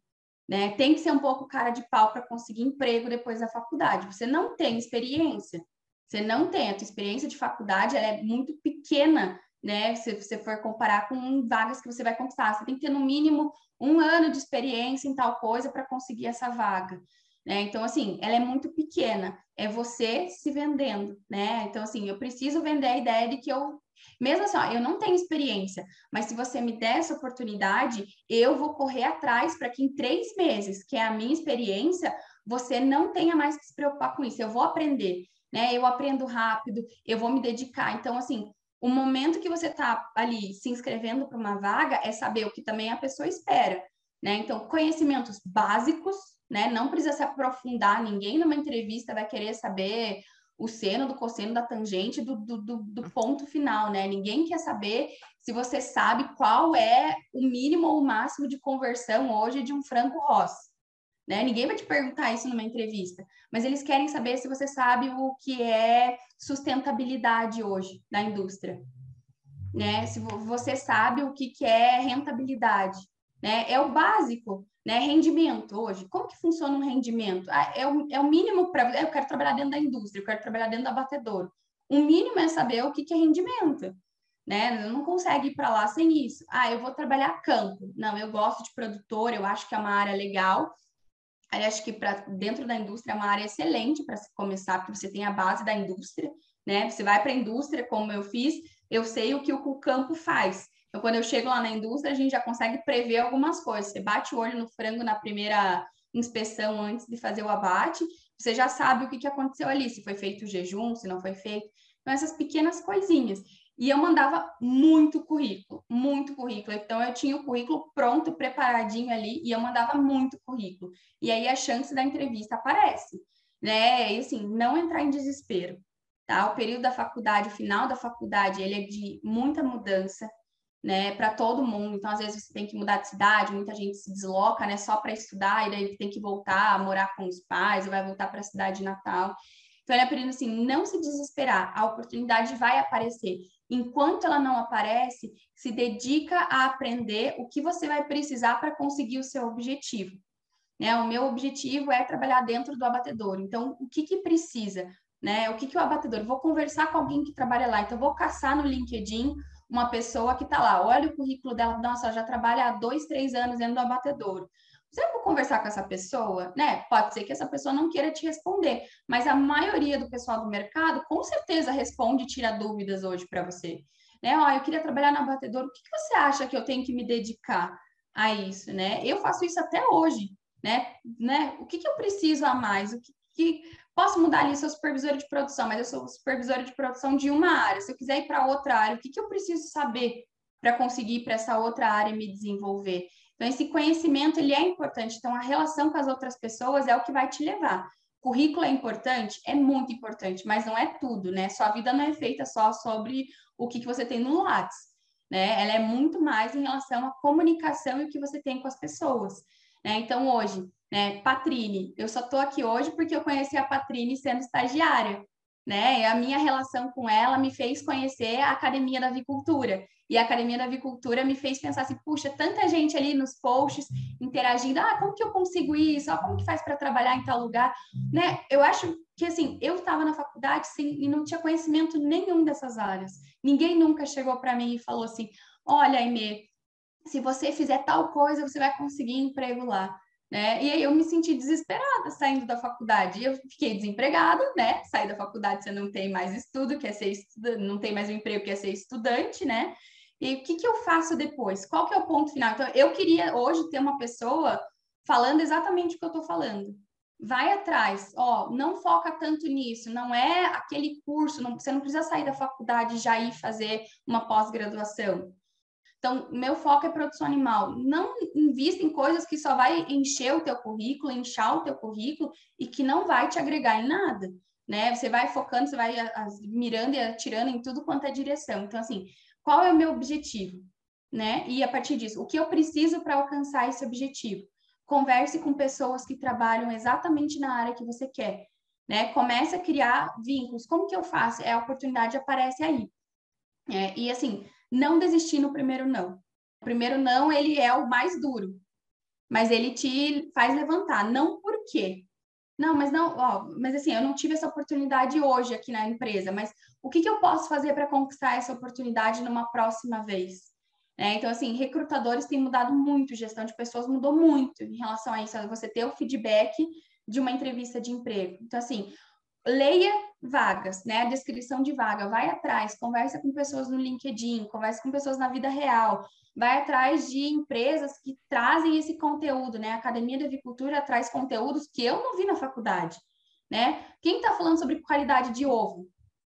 Né? Tem que ser um pouco cara de pau para conseguir emprego depois da faculdade. Você não tem experiência. Você não tem. A tua experiência de faculdade é muito pequena, né? Se você for comparar com vagas que você vai conquistar. Você tem que ter, no mínimo, um ano de experiência em tal coisa para conseguir essa vaga. Né? Então, assim, ela é muito pequena. É você se vendendo, né? Então, assim, eu preciso vender a ideia de que eu mesmo assim, ó, eu não tenho experiência, mas se você me der essa oportunidade, eu vou correr atrás para que em três meses, que é a minha experiência, você não tenha mais que se preocupar com isso. Eu vou aprender, né? Eu aprendo rápido, eu vou me dedicar. Então, assim, o momento que você está ali se inscrevendo para uma vaga é saber o que também a pessoa espera, né? Então, conhecimentos básicos, né? Não precisa se aprofundar, ninguém numa entrevista vai querer saber o seno do cosseno da tangente do, do, do, do, ponto final, né? Ninguém quer saber se você sabe qual é o mínimo ou o máximo de conversão hoje de um franco Ross. Né? Ninguém vai te perguntar isso numa entrevista, mas eles querem saber se você sabe o que é sustentabilidade hoje na indústria, né? Se você sabe o que, que é rentabilidade, né? É o básico, né? Rendimento hoje. Como que funciona um rendimento? Ah, é, o, é o mínimo para. Eu quero trabalhar dentro da indústria, eu quero trabalhar dentro da batedora. O mínimo é saber o que, que é rendimento. Né? Não consegue ir para lá sem isso. Ah, eu vou trabalhar campo. Não, eu gosto de produtor, eu acho que é uma área legal. Eu acho que para dentro da indústria é uma área excelente para se começar, porque você tem a base da indústria, né? Você vai para a indústria, como eu fiz, eu sei o que o campo faz. Então, quando eu chego lá na indústria, a gente já consegue prever algumas coisas. Você bate o olho no frango na primeira inspeção antes de fazer o abate, você já sabe o que, que aconteceu ali, se foi feito o jejum, se não foi feito. Então, essas pequenas coisinhas. E eu mandava muito currículo, muito currículo. Então, eu tinha o currículo pronto, preparadinho ali, e eu mandava muito currículo. E aí a chance da entrevista aparece, né? E assim, não entrar em desespero, tá? O período da faculdade, o final da faculdade, ele é de muita mudança, né, para todo mundo. Então, às vezes, você tem que mudar de cidade, muita gente se desloca, né, só para estudar, e daí tem que voltar a morar com os pais, ou vai voltar para a cidade natal. Então, ele é pedindo assim, não se desesperar, a oportunidade vai aparecer. Enquanto ela não aparece, se dedica a aprender o que você vai precisar para conseguir o seu objetivo. Né? O meu objetivo é trabalhar dentro do abatedor. Então, o que, que precisa? Né? O que, que o abatedor? Vou conversar com alguém que trabalha lá. Então, vou caçar no LinkedIn uma pessoa que está lá, olha o currículo dela, nossa, já trabalha há dois, três anos dentro do abatedouro. Você vai conversar com essa pessoa, né? Pode ser que essa pessoa não queira te responder, mas a maioria do pessoal do mercado com certeza responde e tira dúvidas hoje para você. Né? Ó, eu queria trabalhar na abatedouro, o que, que você acha que eu tenho que me dedicar a isso, né? Eu faço isso até hoje, né? né? O que, que eu preciso a mais? O que, que Posso mudar ali, sou supervisora de produção, mas eu sou supervisora de produção de uma área. Se eu quiser ir para outra área, o que, que eu preciso saber para conseguir ir para essa outra área me desenvolver? Então, esse conhecimento, ele é importante. Então, a relação com as outras pessoas é o que vai te levar. Currículo é importante? É muito importante, mas não é tudo, né? Sua vida não é feita só sobre o que, que você tem no Lattes, né? Ela é muito mais em relação à comunicação e o que você tem com as pessoas, né? Então, hoje, né? Patrine, eu só estou aqui hoje porque eu conheci a Patrine sendo estagiária, né? E a minha relação com ela me fez conhecer a Academia da Avicultura. E a Academia da Avicultura me fez pensar assim, puxa, tanta gente ali nos posts interagindo, ah, como que eu consigo isso? Ah, como que faz para trabalhar em tal lugar? Né? Eu acho que assim, eu estava na faculdade sim, e não tinha conhecimento nenhum dessas áreas. Ninguém nunca chegou para mim e falou assim: "Olha, Aimee, se você fizer tal coisa, você vai conseguir emprego lá". né? E aí eu me senti desesperada saindo da faculdade. Eu fiquei desempregada, né? Sair da faculdade você não tem mais estudo, quer ser não tem mais um emprego, quer ser estudante, né? E o que, que eu faço depois? Qual que é o ponto final? Então, eu queria hoje ter uma pessoa falando exatamente o que eu estou falando. Vai atrás, ó, não foca tanto nisso, não é aquele curso, não, você não precisa sair da faculdade e já ir fazer uma pós-graduação. Então, meu foco é produção animal. Não invista em coisas que só vai encher o teu currículo, inchar o teu currículo e que não vai te agregar em nada, né? Você vai focando, você vai mirando e atirando em tudo quanto é direção. Então, assim, qual é o meu objetivo, né? E a partir disso, o que eu preciso para alcançar esse objetivo? Converse com pessoas que trabalham exatamente na área que você quer, né? Comece a criar vínculos. Como que eu faço? É a oportunidade aparece aí. É, e assim, não desistir no primeiro não. O primeiro não, ele é o mais duro, mas ele te faz levantar. Não por quê? Não, mas não, ó, mas assim, eu não tive essa oportunidade hoje aqui na empresa, mas o que, que eu posso fazer para conquistar essa oportunidade numa próxima vez? É, então, assim, recrutadores têm mudado muito, gestão de pessoas mudou muito em relação a isso, você ter o feedback de uma entrevista de emprego. Então, assim, leia vagas, né? A descrição de vaga, vai atrás, conversa com pessoas no LinkedIn, conversa com pessoas na vida real, vai atrás de empresas que trazem esse conteúdo, né? A Academia da Avicultura traz conteúdos que eu não vi na faculdade, né? Quem está falando sobre qualidade de ovo?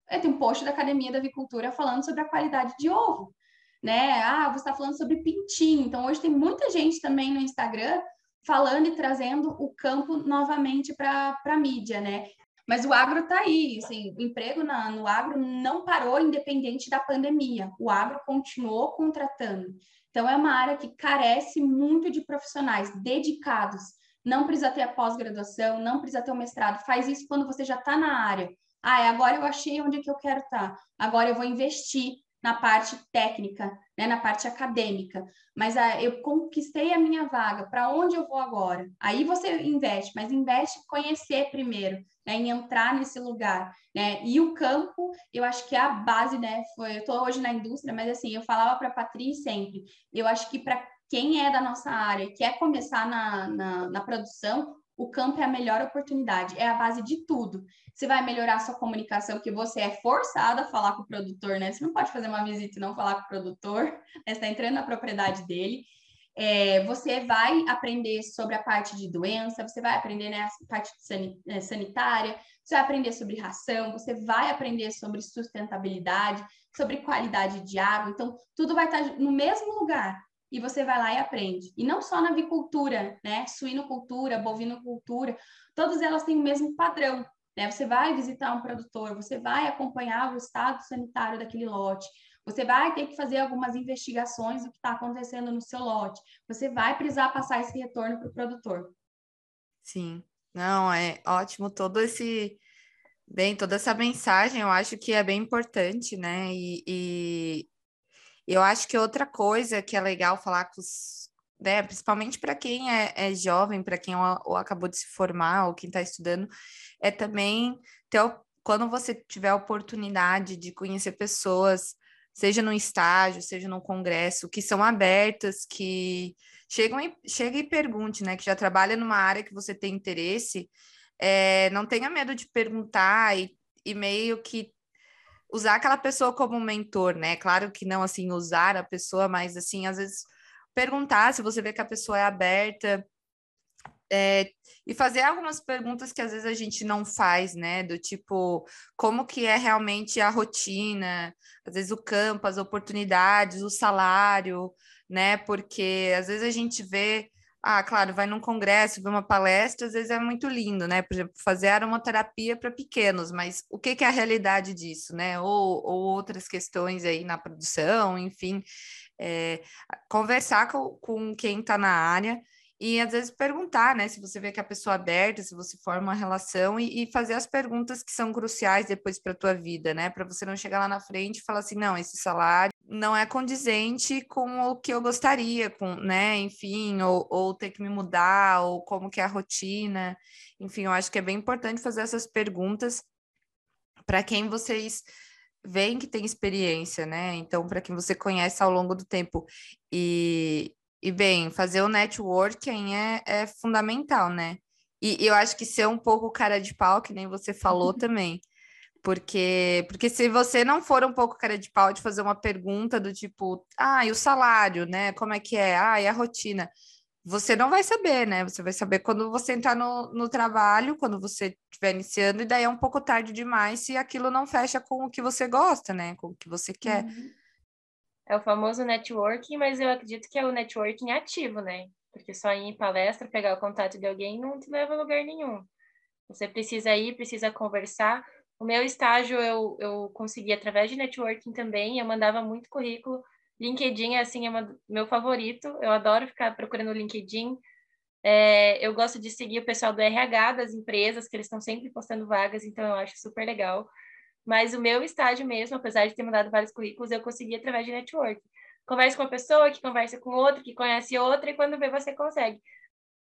É, tem um post da Academia da Avicultura falando sobre a qualidade de ovo, né? Ah, você está falando sobre pintinho. Então, hoje tem muita gente também no Instagram falando e trazendo o campo novamente para a mídia, né? Mas o agro está aí, assim, o emprego na, no agro não parou independente da pandemia. O agro continuou contratando. Então, é uma área que carece muito de profissionais dedicados. Não precisa ter a pós-graduação, não precisa ter o mestrado. Faz isso quando você já está na área. Ah, é, agora eu achei onde é que eu quero estar. Tá. Agora eu vou investir na parte técnica, né, na parte acadêmica. Mas ah, eu conquistei a minha vaga, para onde eu vou agora? Aí você investe, mas investe em conhecer primeiro, né, em entrar nesse lugar, né? E o campo, eu acho que é a base, né? Foi, eu estou hoje na indústria, mas assim, eu falava para a Patrícia sempre, eu acho que para quem é da nossa área, quer começar na, na, na produção, o campo é a melhor oportunidade, é a base de tudo. Você vai melhorar sua comunicação, porque você é forçado a falar com o produtor, né? Você não pode fazer uma visita e não falar com o produtor, <laughs> né? Você está entrando na propriedade dele. É, você vai aprender sobre a parte de doença, você vai aprender né, a parte né, sanitária, você vai aprender sobre ração, você vai aprender sobre sustentabilidade, sobre qualidade de água. Então, tudo vai estar no mesmo lugar e você vai lá e aprende. E não só na avicultura, né? Suinocultura, bovinocultura, todas elas têm o mesmo padrão. Né? Você vai visitar um produtor, você vai acompanhar o estado sanitário daquele lote, você vai ter que fazer algumas investigações do que está acontecendo no seu lote. Você vai precisar passar esse retorno para o produtor. Sim, não, é ótimo todo esse. Bem, toda essa mensagem eu acho que é bem importante, né? E, e eu acho que outra coisa que é legal falar com os. Né, principalmente para quem é, é jovem, para quem ou, ou, acabou de se formar, ou quem está estudando, é também ter, quando você tiver a oportunidade de conhecer pessoas seja no estágio, seja no congresso, que são abertas, que chegam e, chega e pergunte, né? Que já trabalha numa área que você tem interesse, é, não tenha medo de perguntar e, e meio que usar aquela pessoa como mentor, né? Claro que não assim usar a pessoa, mas assim, às vezes perguntar se você vê que a pessoa é aberta, é, e fazer algumas perguntas que às vezes a gente não faz, né? Do tipo, como que é realmente a rotina, às vezes o campo, as oportunidades, o salário, né? Porque às vezes a gente vê, ah, claro, vai num congresso, vê uma palestra, às vezes é muito lindo, né? Por exemplo, fazer aromaterapia para pequenos, mas o que, que é a realidade disso, né? Ou, ou outras questões aí na produção, enfim. É, conversar com, com quem está na área e às vezes perguntar, né, se você vê que a pessoa é aberta, se você forma uma relação e, e fazer as perguntas que são cruciais depois para a tua vida, né, para você não chegar lá na frente e falar assim, não, esse salário não é condizente com o que eu gostaria, com, né, enfim, ou, ou ter que me mudar, ou como que é a rotina, enfim, eu acho que é bem importante fazer essas perguntas para quem vocês veem que tem experiência, né? Então, para quem você conhece ao longo do tempo e, E bem, fazer o networking é, é fundamental, né? E, e eu acho que ser um pouco cara de pau, que nem você falou <laughs> também. Porque, porque se você não for um pouco cara de pau de fazer uma pergunta do tipo, ah, e o salário, né? Como é que é? Ah, e a rotina? Você não vai saber, né? Você vai saber quando você entrar no, no trabalho, quando você estiver iniciando, e daí é um pouco tarde demais se aquilo não fecha com o que você gosta, né? Com o que você quer. Uhum. É o famoso networking, mas eu acredito que é o networking ativo, né? Porque só ir em palestra, pegar o contato de alguém não te leva a lugar nenhum. Você precisa ir, precisa conversar. O meu estágio eu, eu consegui através de networking também, eu mandava muito currículo. LinkedIn, assim, é uma, meu favorito. Eu adoro ficar procurando o LinkedIn. É, eu gosto de seguir o pessoal do RH das empresas, que eles estão sempre postando vagas, então eu acho super legal. Mas o meu estágio mesmo, apesar de ter mandado vários currículos, eu consegui através de network. Conversa com uma pessoa, que conversa com outra, que conhece outra, e quando vê, você consegue.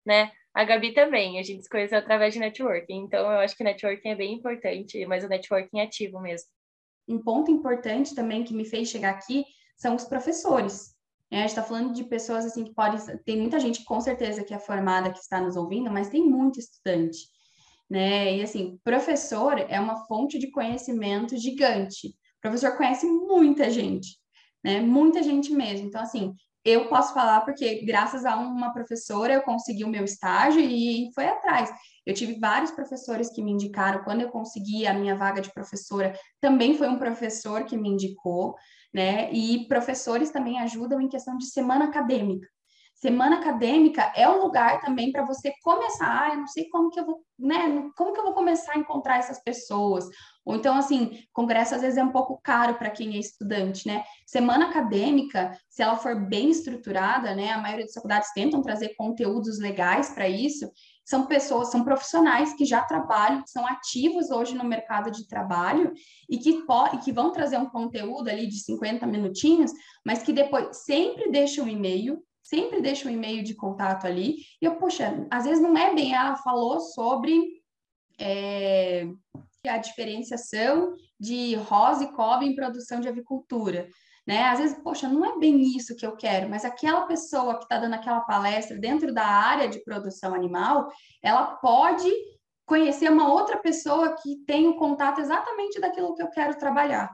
Né? A Gabi também, a gente se conheceu através de networking. Então, eu acho que networking é bem importante, mas o networking é ativo mesmo. Um ponto importante também que me fez chegar aqui são os professores. É, a gente está falando de pessoas assim que podem. Tem muita gente com certeza que é formada que está nos ouvindo, mas tem muito estudante né? E assim, professor é uma fonte de conhecimento gigante. O professor conhece muita gente, né? Muita gente mesmo. Então, assim, eu posso falar porque, graças a uma professora, eu consegui o meu estágio e foi atrás. Eu tive vários professores que me indicaram. Quando eu consegui a minha vaga de professora, também foi um professor que me indicou, né? E professores também ajudam em questão de semana acadêmica. Semana acadêmica é um lugar também para você começar, ah, eu não sei como que eu vou, né, como que eu vou começar a encontrar essas pessoas. Ou então, assim, congresso às vezes é um pouco caro para quem é estudante, né? Semana acadêmica, se ela for bem estruturada, né, a maioria das faculdades tentam trazer conteúdos legais para isso, são pessoas, são profissionais que já trabalham, que são ativos hoje no mercado de trabalho e que, e que vão trazer um conteúdo ali de 50 minutinhos, mas que depois sempre deixam um e-mail, sempre deixa um e-mail de contato ali. E eu, poxa, às vezes não é bem, ela falou sobre é, a diferenciação de rosa e cobre em produção de avicultura. Né? Às vezes, poxa, não é bem isso que eu quero, mas aquela pessoa que está dando aquela palestra dentro da área de produção animal, ela pode conhecer uma outra pessoa que tem o contato exatamente daquilo que eu quero trabalhar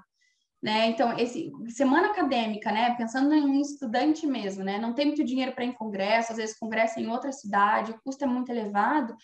né? Então, esse semana acadêmica, né? Pensando em um estudante mesmo, né? Não tem muito dinheiro para ir em congresso, às vezes congresso em outra cidade, o custo é muito elevado.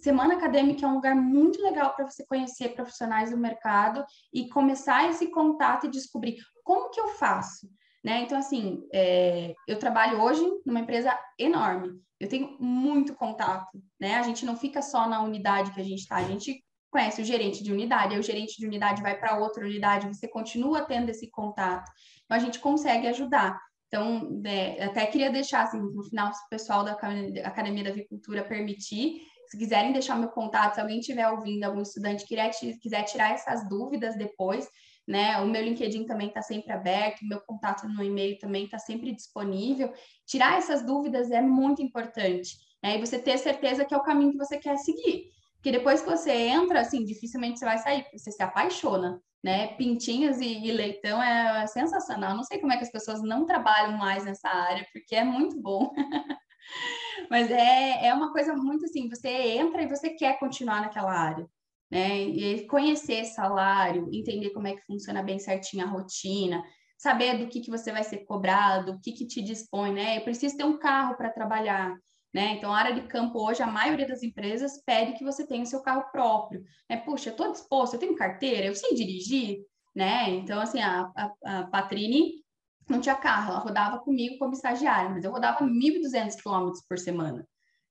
Semana acadêmica é um lugar muito legal para você conhecer profissionais do mercado e começar esse contato e descobrir como que eu faço, né? Então, assim, é, eu trabalho hoje numa empresa enorme. Eu tenho muito contato, né? A gente não fica só na unidade que a gente está, a gente conhece o gerente de unidade, aí o gerente de unidade vai para outra unidade, você continua tendo esse contato. Então, a gente consegue ajudar. Então, é, até queria deixar, assim, no final, se o pessoal da Academia da Avicultura permitir, se quiserem deixar meu contato, se alguém estiver ouvindo, algum estudante quiser, tirar essas dúvidas depois, né? O meu LinkedIn também está sempre aberto, meu contato no e-mail também está sempre disponível. Tirar essas dúvidas é muito importante, né? E você ter certeza que é o caminho que você quer seguir. Porque depois que você entra, assim, dificilmente você vai sair, você se apaixona, né? Pintinhos e, e leitão é sensacional. Não sei como é que as pessoas não trabalham mais nessa área, porque é muito bom. <laughs> Mas é, é uma coisa muito assim, você entra e você quer continuar naquela área. Né? E conhecer salário, entender como é que funciona bem certinho a rotina, saber do que, que você vai ser cobrado, o que, que te dispõe, né? Eu preciso ter um carro para trabalhar. Né? Então, a área de campo hoje, a maioria das empresas pede que você tenha o seu carro próprio. Né? Puxa, eu estou disposto, eu tenho carteira, eu sei dirigir, né? Então, assim, a, a, a Patrine não tinha carro, ela rodava comigo como estagiária, mas eu rodava 1.200 quilômetros por semana,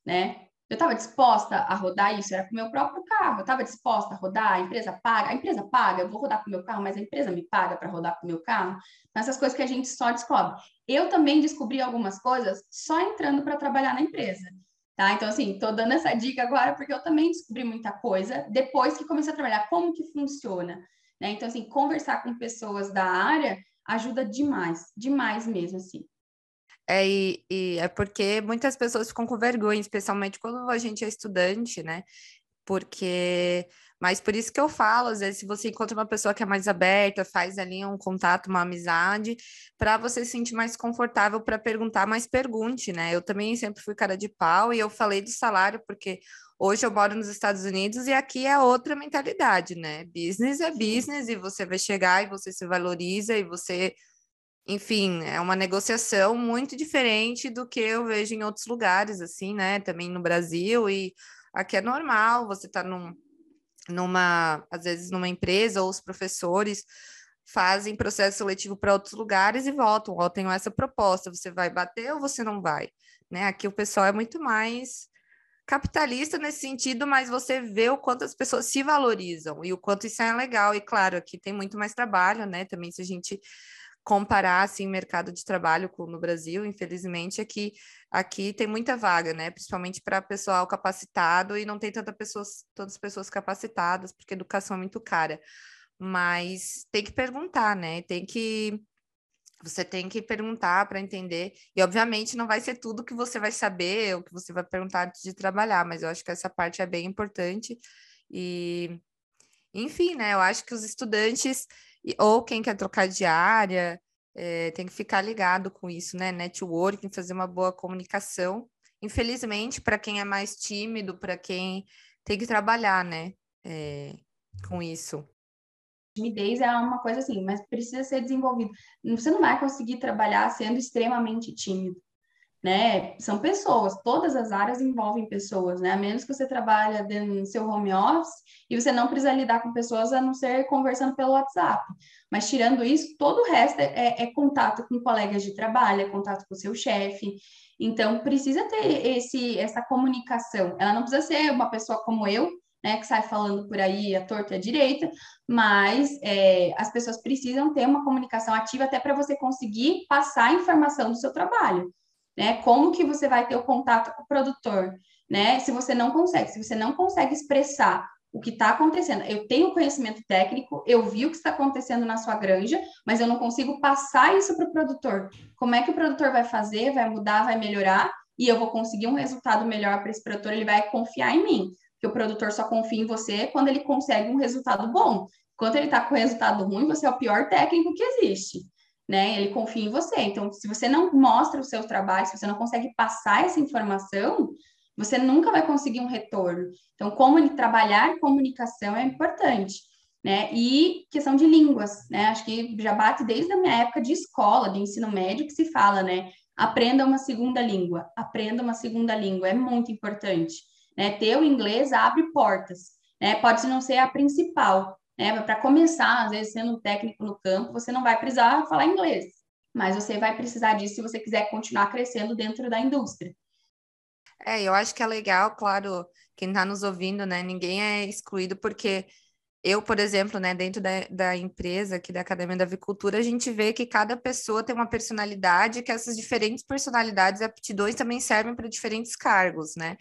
né? Eu estava disposta a rodar isso, era com o meu próprio carro. Eu estava disposta a rodar, a empresa paga, a empresa paga, eu vou rodar com o meu carro, mas a empresa me paga para rodar com o meu carro. Então, essas coisas que a gente só descobre. Eu também descobri algumas coisas só entrando para trabalhar na empresa. Tá? Então, assim, estou dando essa dica agora porque eu também descobri muita coisa depois que comecei a trabalhar, como que funciona. Né? Então, assim, conversar com pessoas da área ajuda demais, demais mesmo, assim. É, e, e, é porque muitas pessoas ficam com vergonha, especialmente quando a gente é estudante, né? porque mas por isso que eu falo, às vezes, se você encontra uma pessoa que é mais aberta, faz ali um contato, uma amizade, para você se sentir mais confortável para perguntar, mas pergunte, né? Eu também sempre fui cara de pau e eu falei do salário, porque hoje eu moro nos Estados Unidos e aqui é outra mentalidade, né? Business é business e você vai chegar e você se valoriza e você. Enfim, é uma negociação muito diferente do que eu vejo em outros lugares, assim, né? Também no Brasil, e aqui é normal, você tá num, numa, às vezes numa empresa, ou os professores fazem processo seletivo para outros lugares e voltam, ou tenho essa proposta, você vai bater ou você não vai, né? Aqui o pessoal é muito mais capitalista nesse sentido, mas você vê o quanto as pessoas se valorizam e o quanto isso é legal. E claro, aqui tem muito mais trabalho, né? Também se a gente comparar assim mercado de trabalho com no Brasil, infelizmente aqui aqui tem muita vaga, né? Principalmente para pessoal capacitado e não tem tanta pessoas, tantas pessoas capacitadas, porque educação é muito cara. Mas tem que perguntar, né? Tem que você tem que perguntar para entender. E obviamente não vai ser tudo que você vai saber ou que você vai perguntar antes de trabalhar, mas eu acho que essa parte é bem importante e enfim, né? Eu acho que os estudantes ou quem quer trocar de área, é, tem que ficar ligado com isso, né? Networking, fazer uma boa comunicação. Infelizmente, para quem é mais tímido, para quem tem que trabalhar, né? É, com isso. Timidez é uma coisa assim, mas precisa ser desenvolvido. Você não vai conseguir trabalhar sendo extremamente tímido né? São pessoas, todas as áreas envolvem pessoas, né? A menos que você trabalhe no seu home office e você não precisa lidar com pessoas a não ser conversando pelo WhatsApp. Mas tirando isso, todo o resto é, é contato com colegas de trabalho, é contato com o seu chefe. Então, precisa ter esse, essa comunicação. Ela não precisa ser uma pessoa como eu, né, que sai falando por aí a torta e a direita, mas é, as pessoas precisam ter uma comunicação ativa até para você conseguir passar a informação do seu trabalho né? Como que você vai ter o contato com o produtor, né? Se você não consegue, se você não consegue expressar o que está acontecendo. Eu tenho conhecimento técnico, eu vi o que está acontecendo na sua granja, mas eu não consigo passar isso para o produtor. Como é que o produtor vai fazer, vai mudar, vai melhorar, e eu vou conseguir um resultado melhor para esse produtor, ele vai confiar em mim. Porque o produtor só confia em você quando ele consegue um resultado bom. Quando ele está com resultado ruim, você é o pior técnico que existe né? Ele confia em você. Então, se você não mostra o seu trabalho, se você não consegue passar essa informação, você nunca vai conseguir um retorno. Então, como ele trabalhar comunicação é importante, né? E questão de línguas, né? Acho que já bate desde a minha época de escola, de ensino médio, que se fala, né? Aprenda uma segunda língua, aprenda uma segunda língua, é muito importante, né? Ter o inglês abre portas, né? Pode não ser a principal, né? Para começar, às vezes, sendo um técnico no campo, você não vai precisar falar inglês, mas você vai precisar disso se você quiser continuar crescendo dentro da indústria. É, eu acho que é legal, claro, quem está nos ouvindo, né? Ninguém é excluído, porque eu, por exemplo, né, dentro da, da empresa aqui da Academia da Avicultura, a gente vê que cada pessoa tem uma personalidade, que essas diferentes personalidades e aptidões também servem para diferentes cargos, né?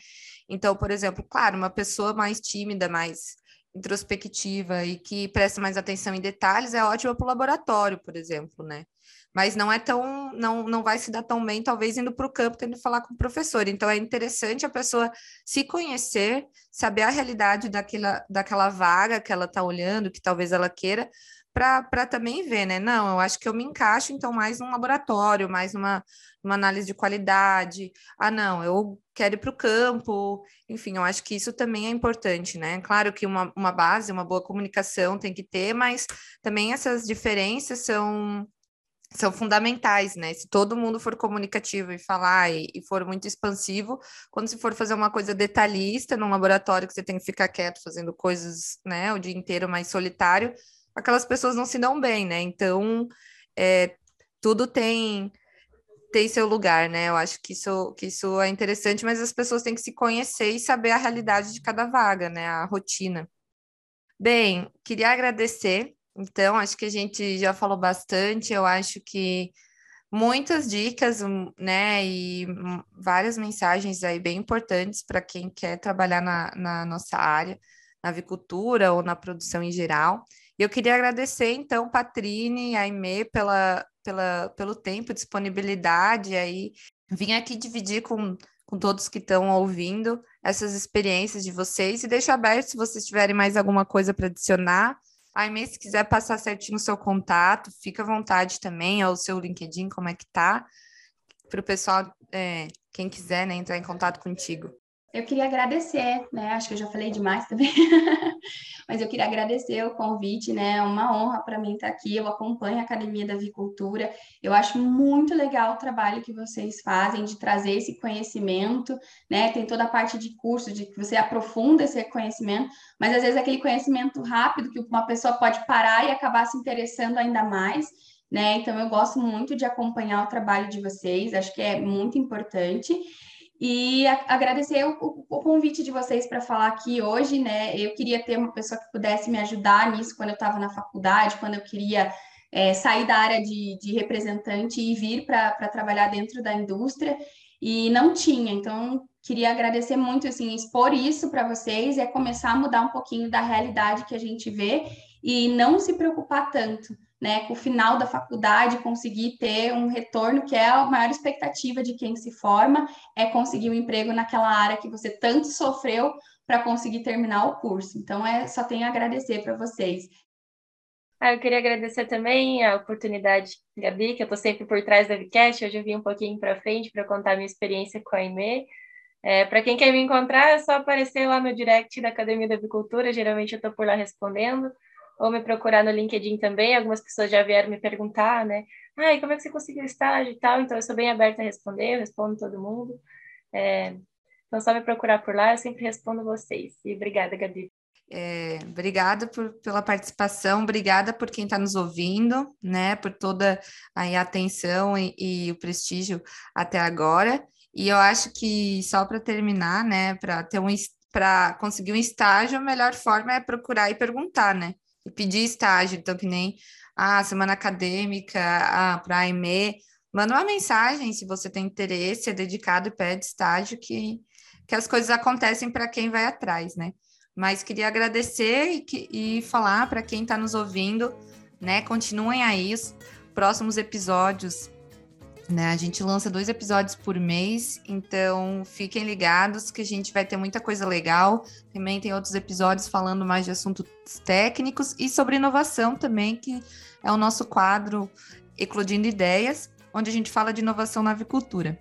Então, por exemplo, claro, uma pessoa mais tímida, mais introspectiva e que presta mais atenção em detalhes é ótima para o laboratório, por exemplo, né? Mas não é tão, não, não vai se dar tão bem, talvez indo para o campo, tendo que falar com o professor. Então é interessante a pessoa se conhecer, saber a realidade daquela, daquela vaga que ela está olhando, que talvez ela queira, para também ver, né? Não, eu acho que eu me encaixo, então, mais num laboratório, mais numa, análise de qualidade. Ah, não, eu quero ir para o campo. Enfim, eu acho que isso também é importante, né? Claro que uma, uma base, uma boa comunicação tem que ter, mas também essas diferenças são são fundamentais, né? Se todo mundo for comunicativo e falar e, e, for muito expansivo, quando se for fazer uma coisa detalhista num laboratório que você tem que ficar quieto fazendo coisas, né, o dia inteiro mais solitário, aquelas pessoas não se dão bem, né? Então, é, tudo tem tem seu lugar, né? Eu acho que isso, que isso é interessante, mas as pessoas têm que se conhecer e saber a realidade de cada vaga, né? A rotina. Bem, queria agradecer. Então, acho que a gente já falou bastante. Eu acho que muitas dicas, né? E várias mensagens aí bem importantes para quem quer trabalhar na, na nossa área, na avicultura ou na produção em geral. Eu queria agradecer, então, Patrine e Aimee pela, pela, pelo tempo, disponibilidade aí. Vim aqui dividir com, com todos que estão ouvindo essas experiências de vocês e deixo aberto se vocês tiverem mais alguma coisa para adicionar. Aime, se quiser passar certinho o seu contato, fica à vontade também, ou o seu LinkedIn, como é que tá, para o pessoal, é, quem quiser, né, entrar em contato contigo. Eu queria agradecer, né? Acho que eu já falei demais também, <laughs> mas eu queria agradecer o convite, né? É uma honra para mim estar aqui. Eu acompanho a Academia da Avicultura. Eu acho muito legal o trabalho que vocês fazem de trazer esse conhecimento, né? Tem toda a parte de curso, de que você aprofunda esse conhecimento, mas às vezes aquele conhecimento rápido que uma pessoa pode parar e acabar se interessando ainda mais. Né? Então, eu gosto muito de acompanhar o trabalho de vocês, acho que é muito importante. E agradecer o, o, convite de vocês para falar aqui hoje, né? Eu queria ter uma pessoa que pudesse me ajudar nisso quando eu estava na faculdade, quando eu queria é, sair da área de, de representante e vir para trabalhar dentro da indústria, e não tinha. Então, queria agradecer muito, assim, expor isso para vocês é começar a mudar um pouquinho da realidade que a gente vê e não se preocupar tanto né, com o final da faculdade, conseguir ter um retorno, que é a maior expectativa de quem se forma, é conseguir um emprego naquela área que você tanto sofreu para conseguir terminar o curso. Então, é, só tenho a agradecer para vocês. Ah, eu queria agradecer também a oportunidade, Gabi, que eu estou sempre por trás da Vcast. Hoje eu vim um pouquinho para frente para contar minha experiência com a IME. É, para quem quer me encontrar, é só aparecer lá no direct da Academia da Avicultura. Geralmente eu estou por lá respondendo ou me procurar no LinkedIn também. Algumas pessoas já vieram me perguntar, né? Ai, como é que você conseguiu estágio e tal? Então, eu sou bem aberta a responder, eu respondo todo mundo. É, então, só me procurar por lá, eu sempre respondo vocês. E obrigada, Gabi. É, obrigada por, pela participação, obrigada por quem está nos ouvindo, né? Por toda a atenção e, e o prestígio até agora. E eu acho que só para terminar, né, para ter um para conseguir um estágio, a melhor forma é procurar e perguntar, né? E pedir estágio, então nem a semana acadêmica, a para a EME, manda uma mensagem se você tem interesse, é dedicado e pede estágio, que, que as coisas acontecem para quem vai atrás, né? Mas queria agradecer e, que, e falar para quem está nos ouvindo, né? Continuem aí os próximos episódios né? A gente lança dois episódios por mês, então fiquem ligados que a gente vai ter muita coisa legal. Também tem outros episódios falando mais de assuntos técnicos e sobre inovação também, que é o nosso quadro Eclodindo Ideias, onde a gente fala de inovação na avicultura.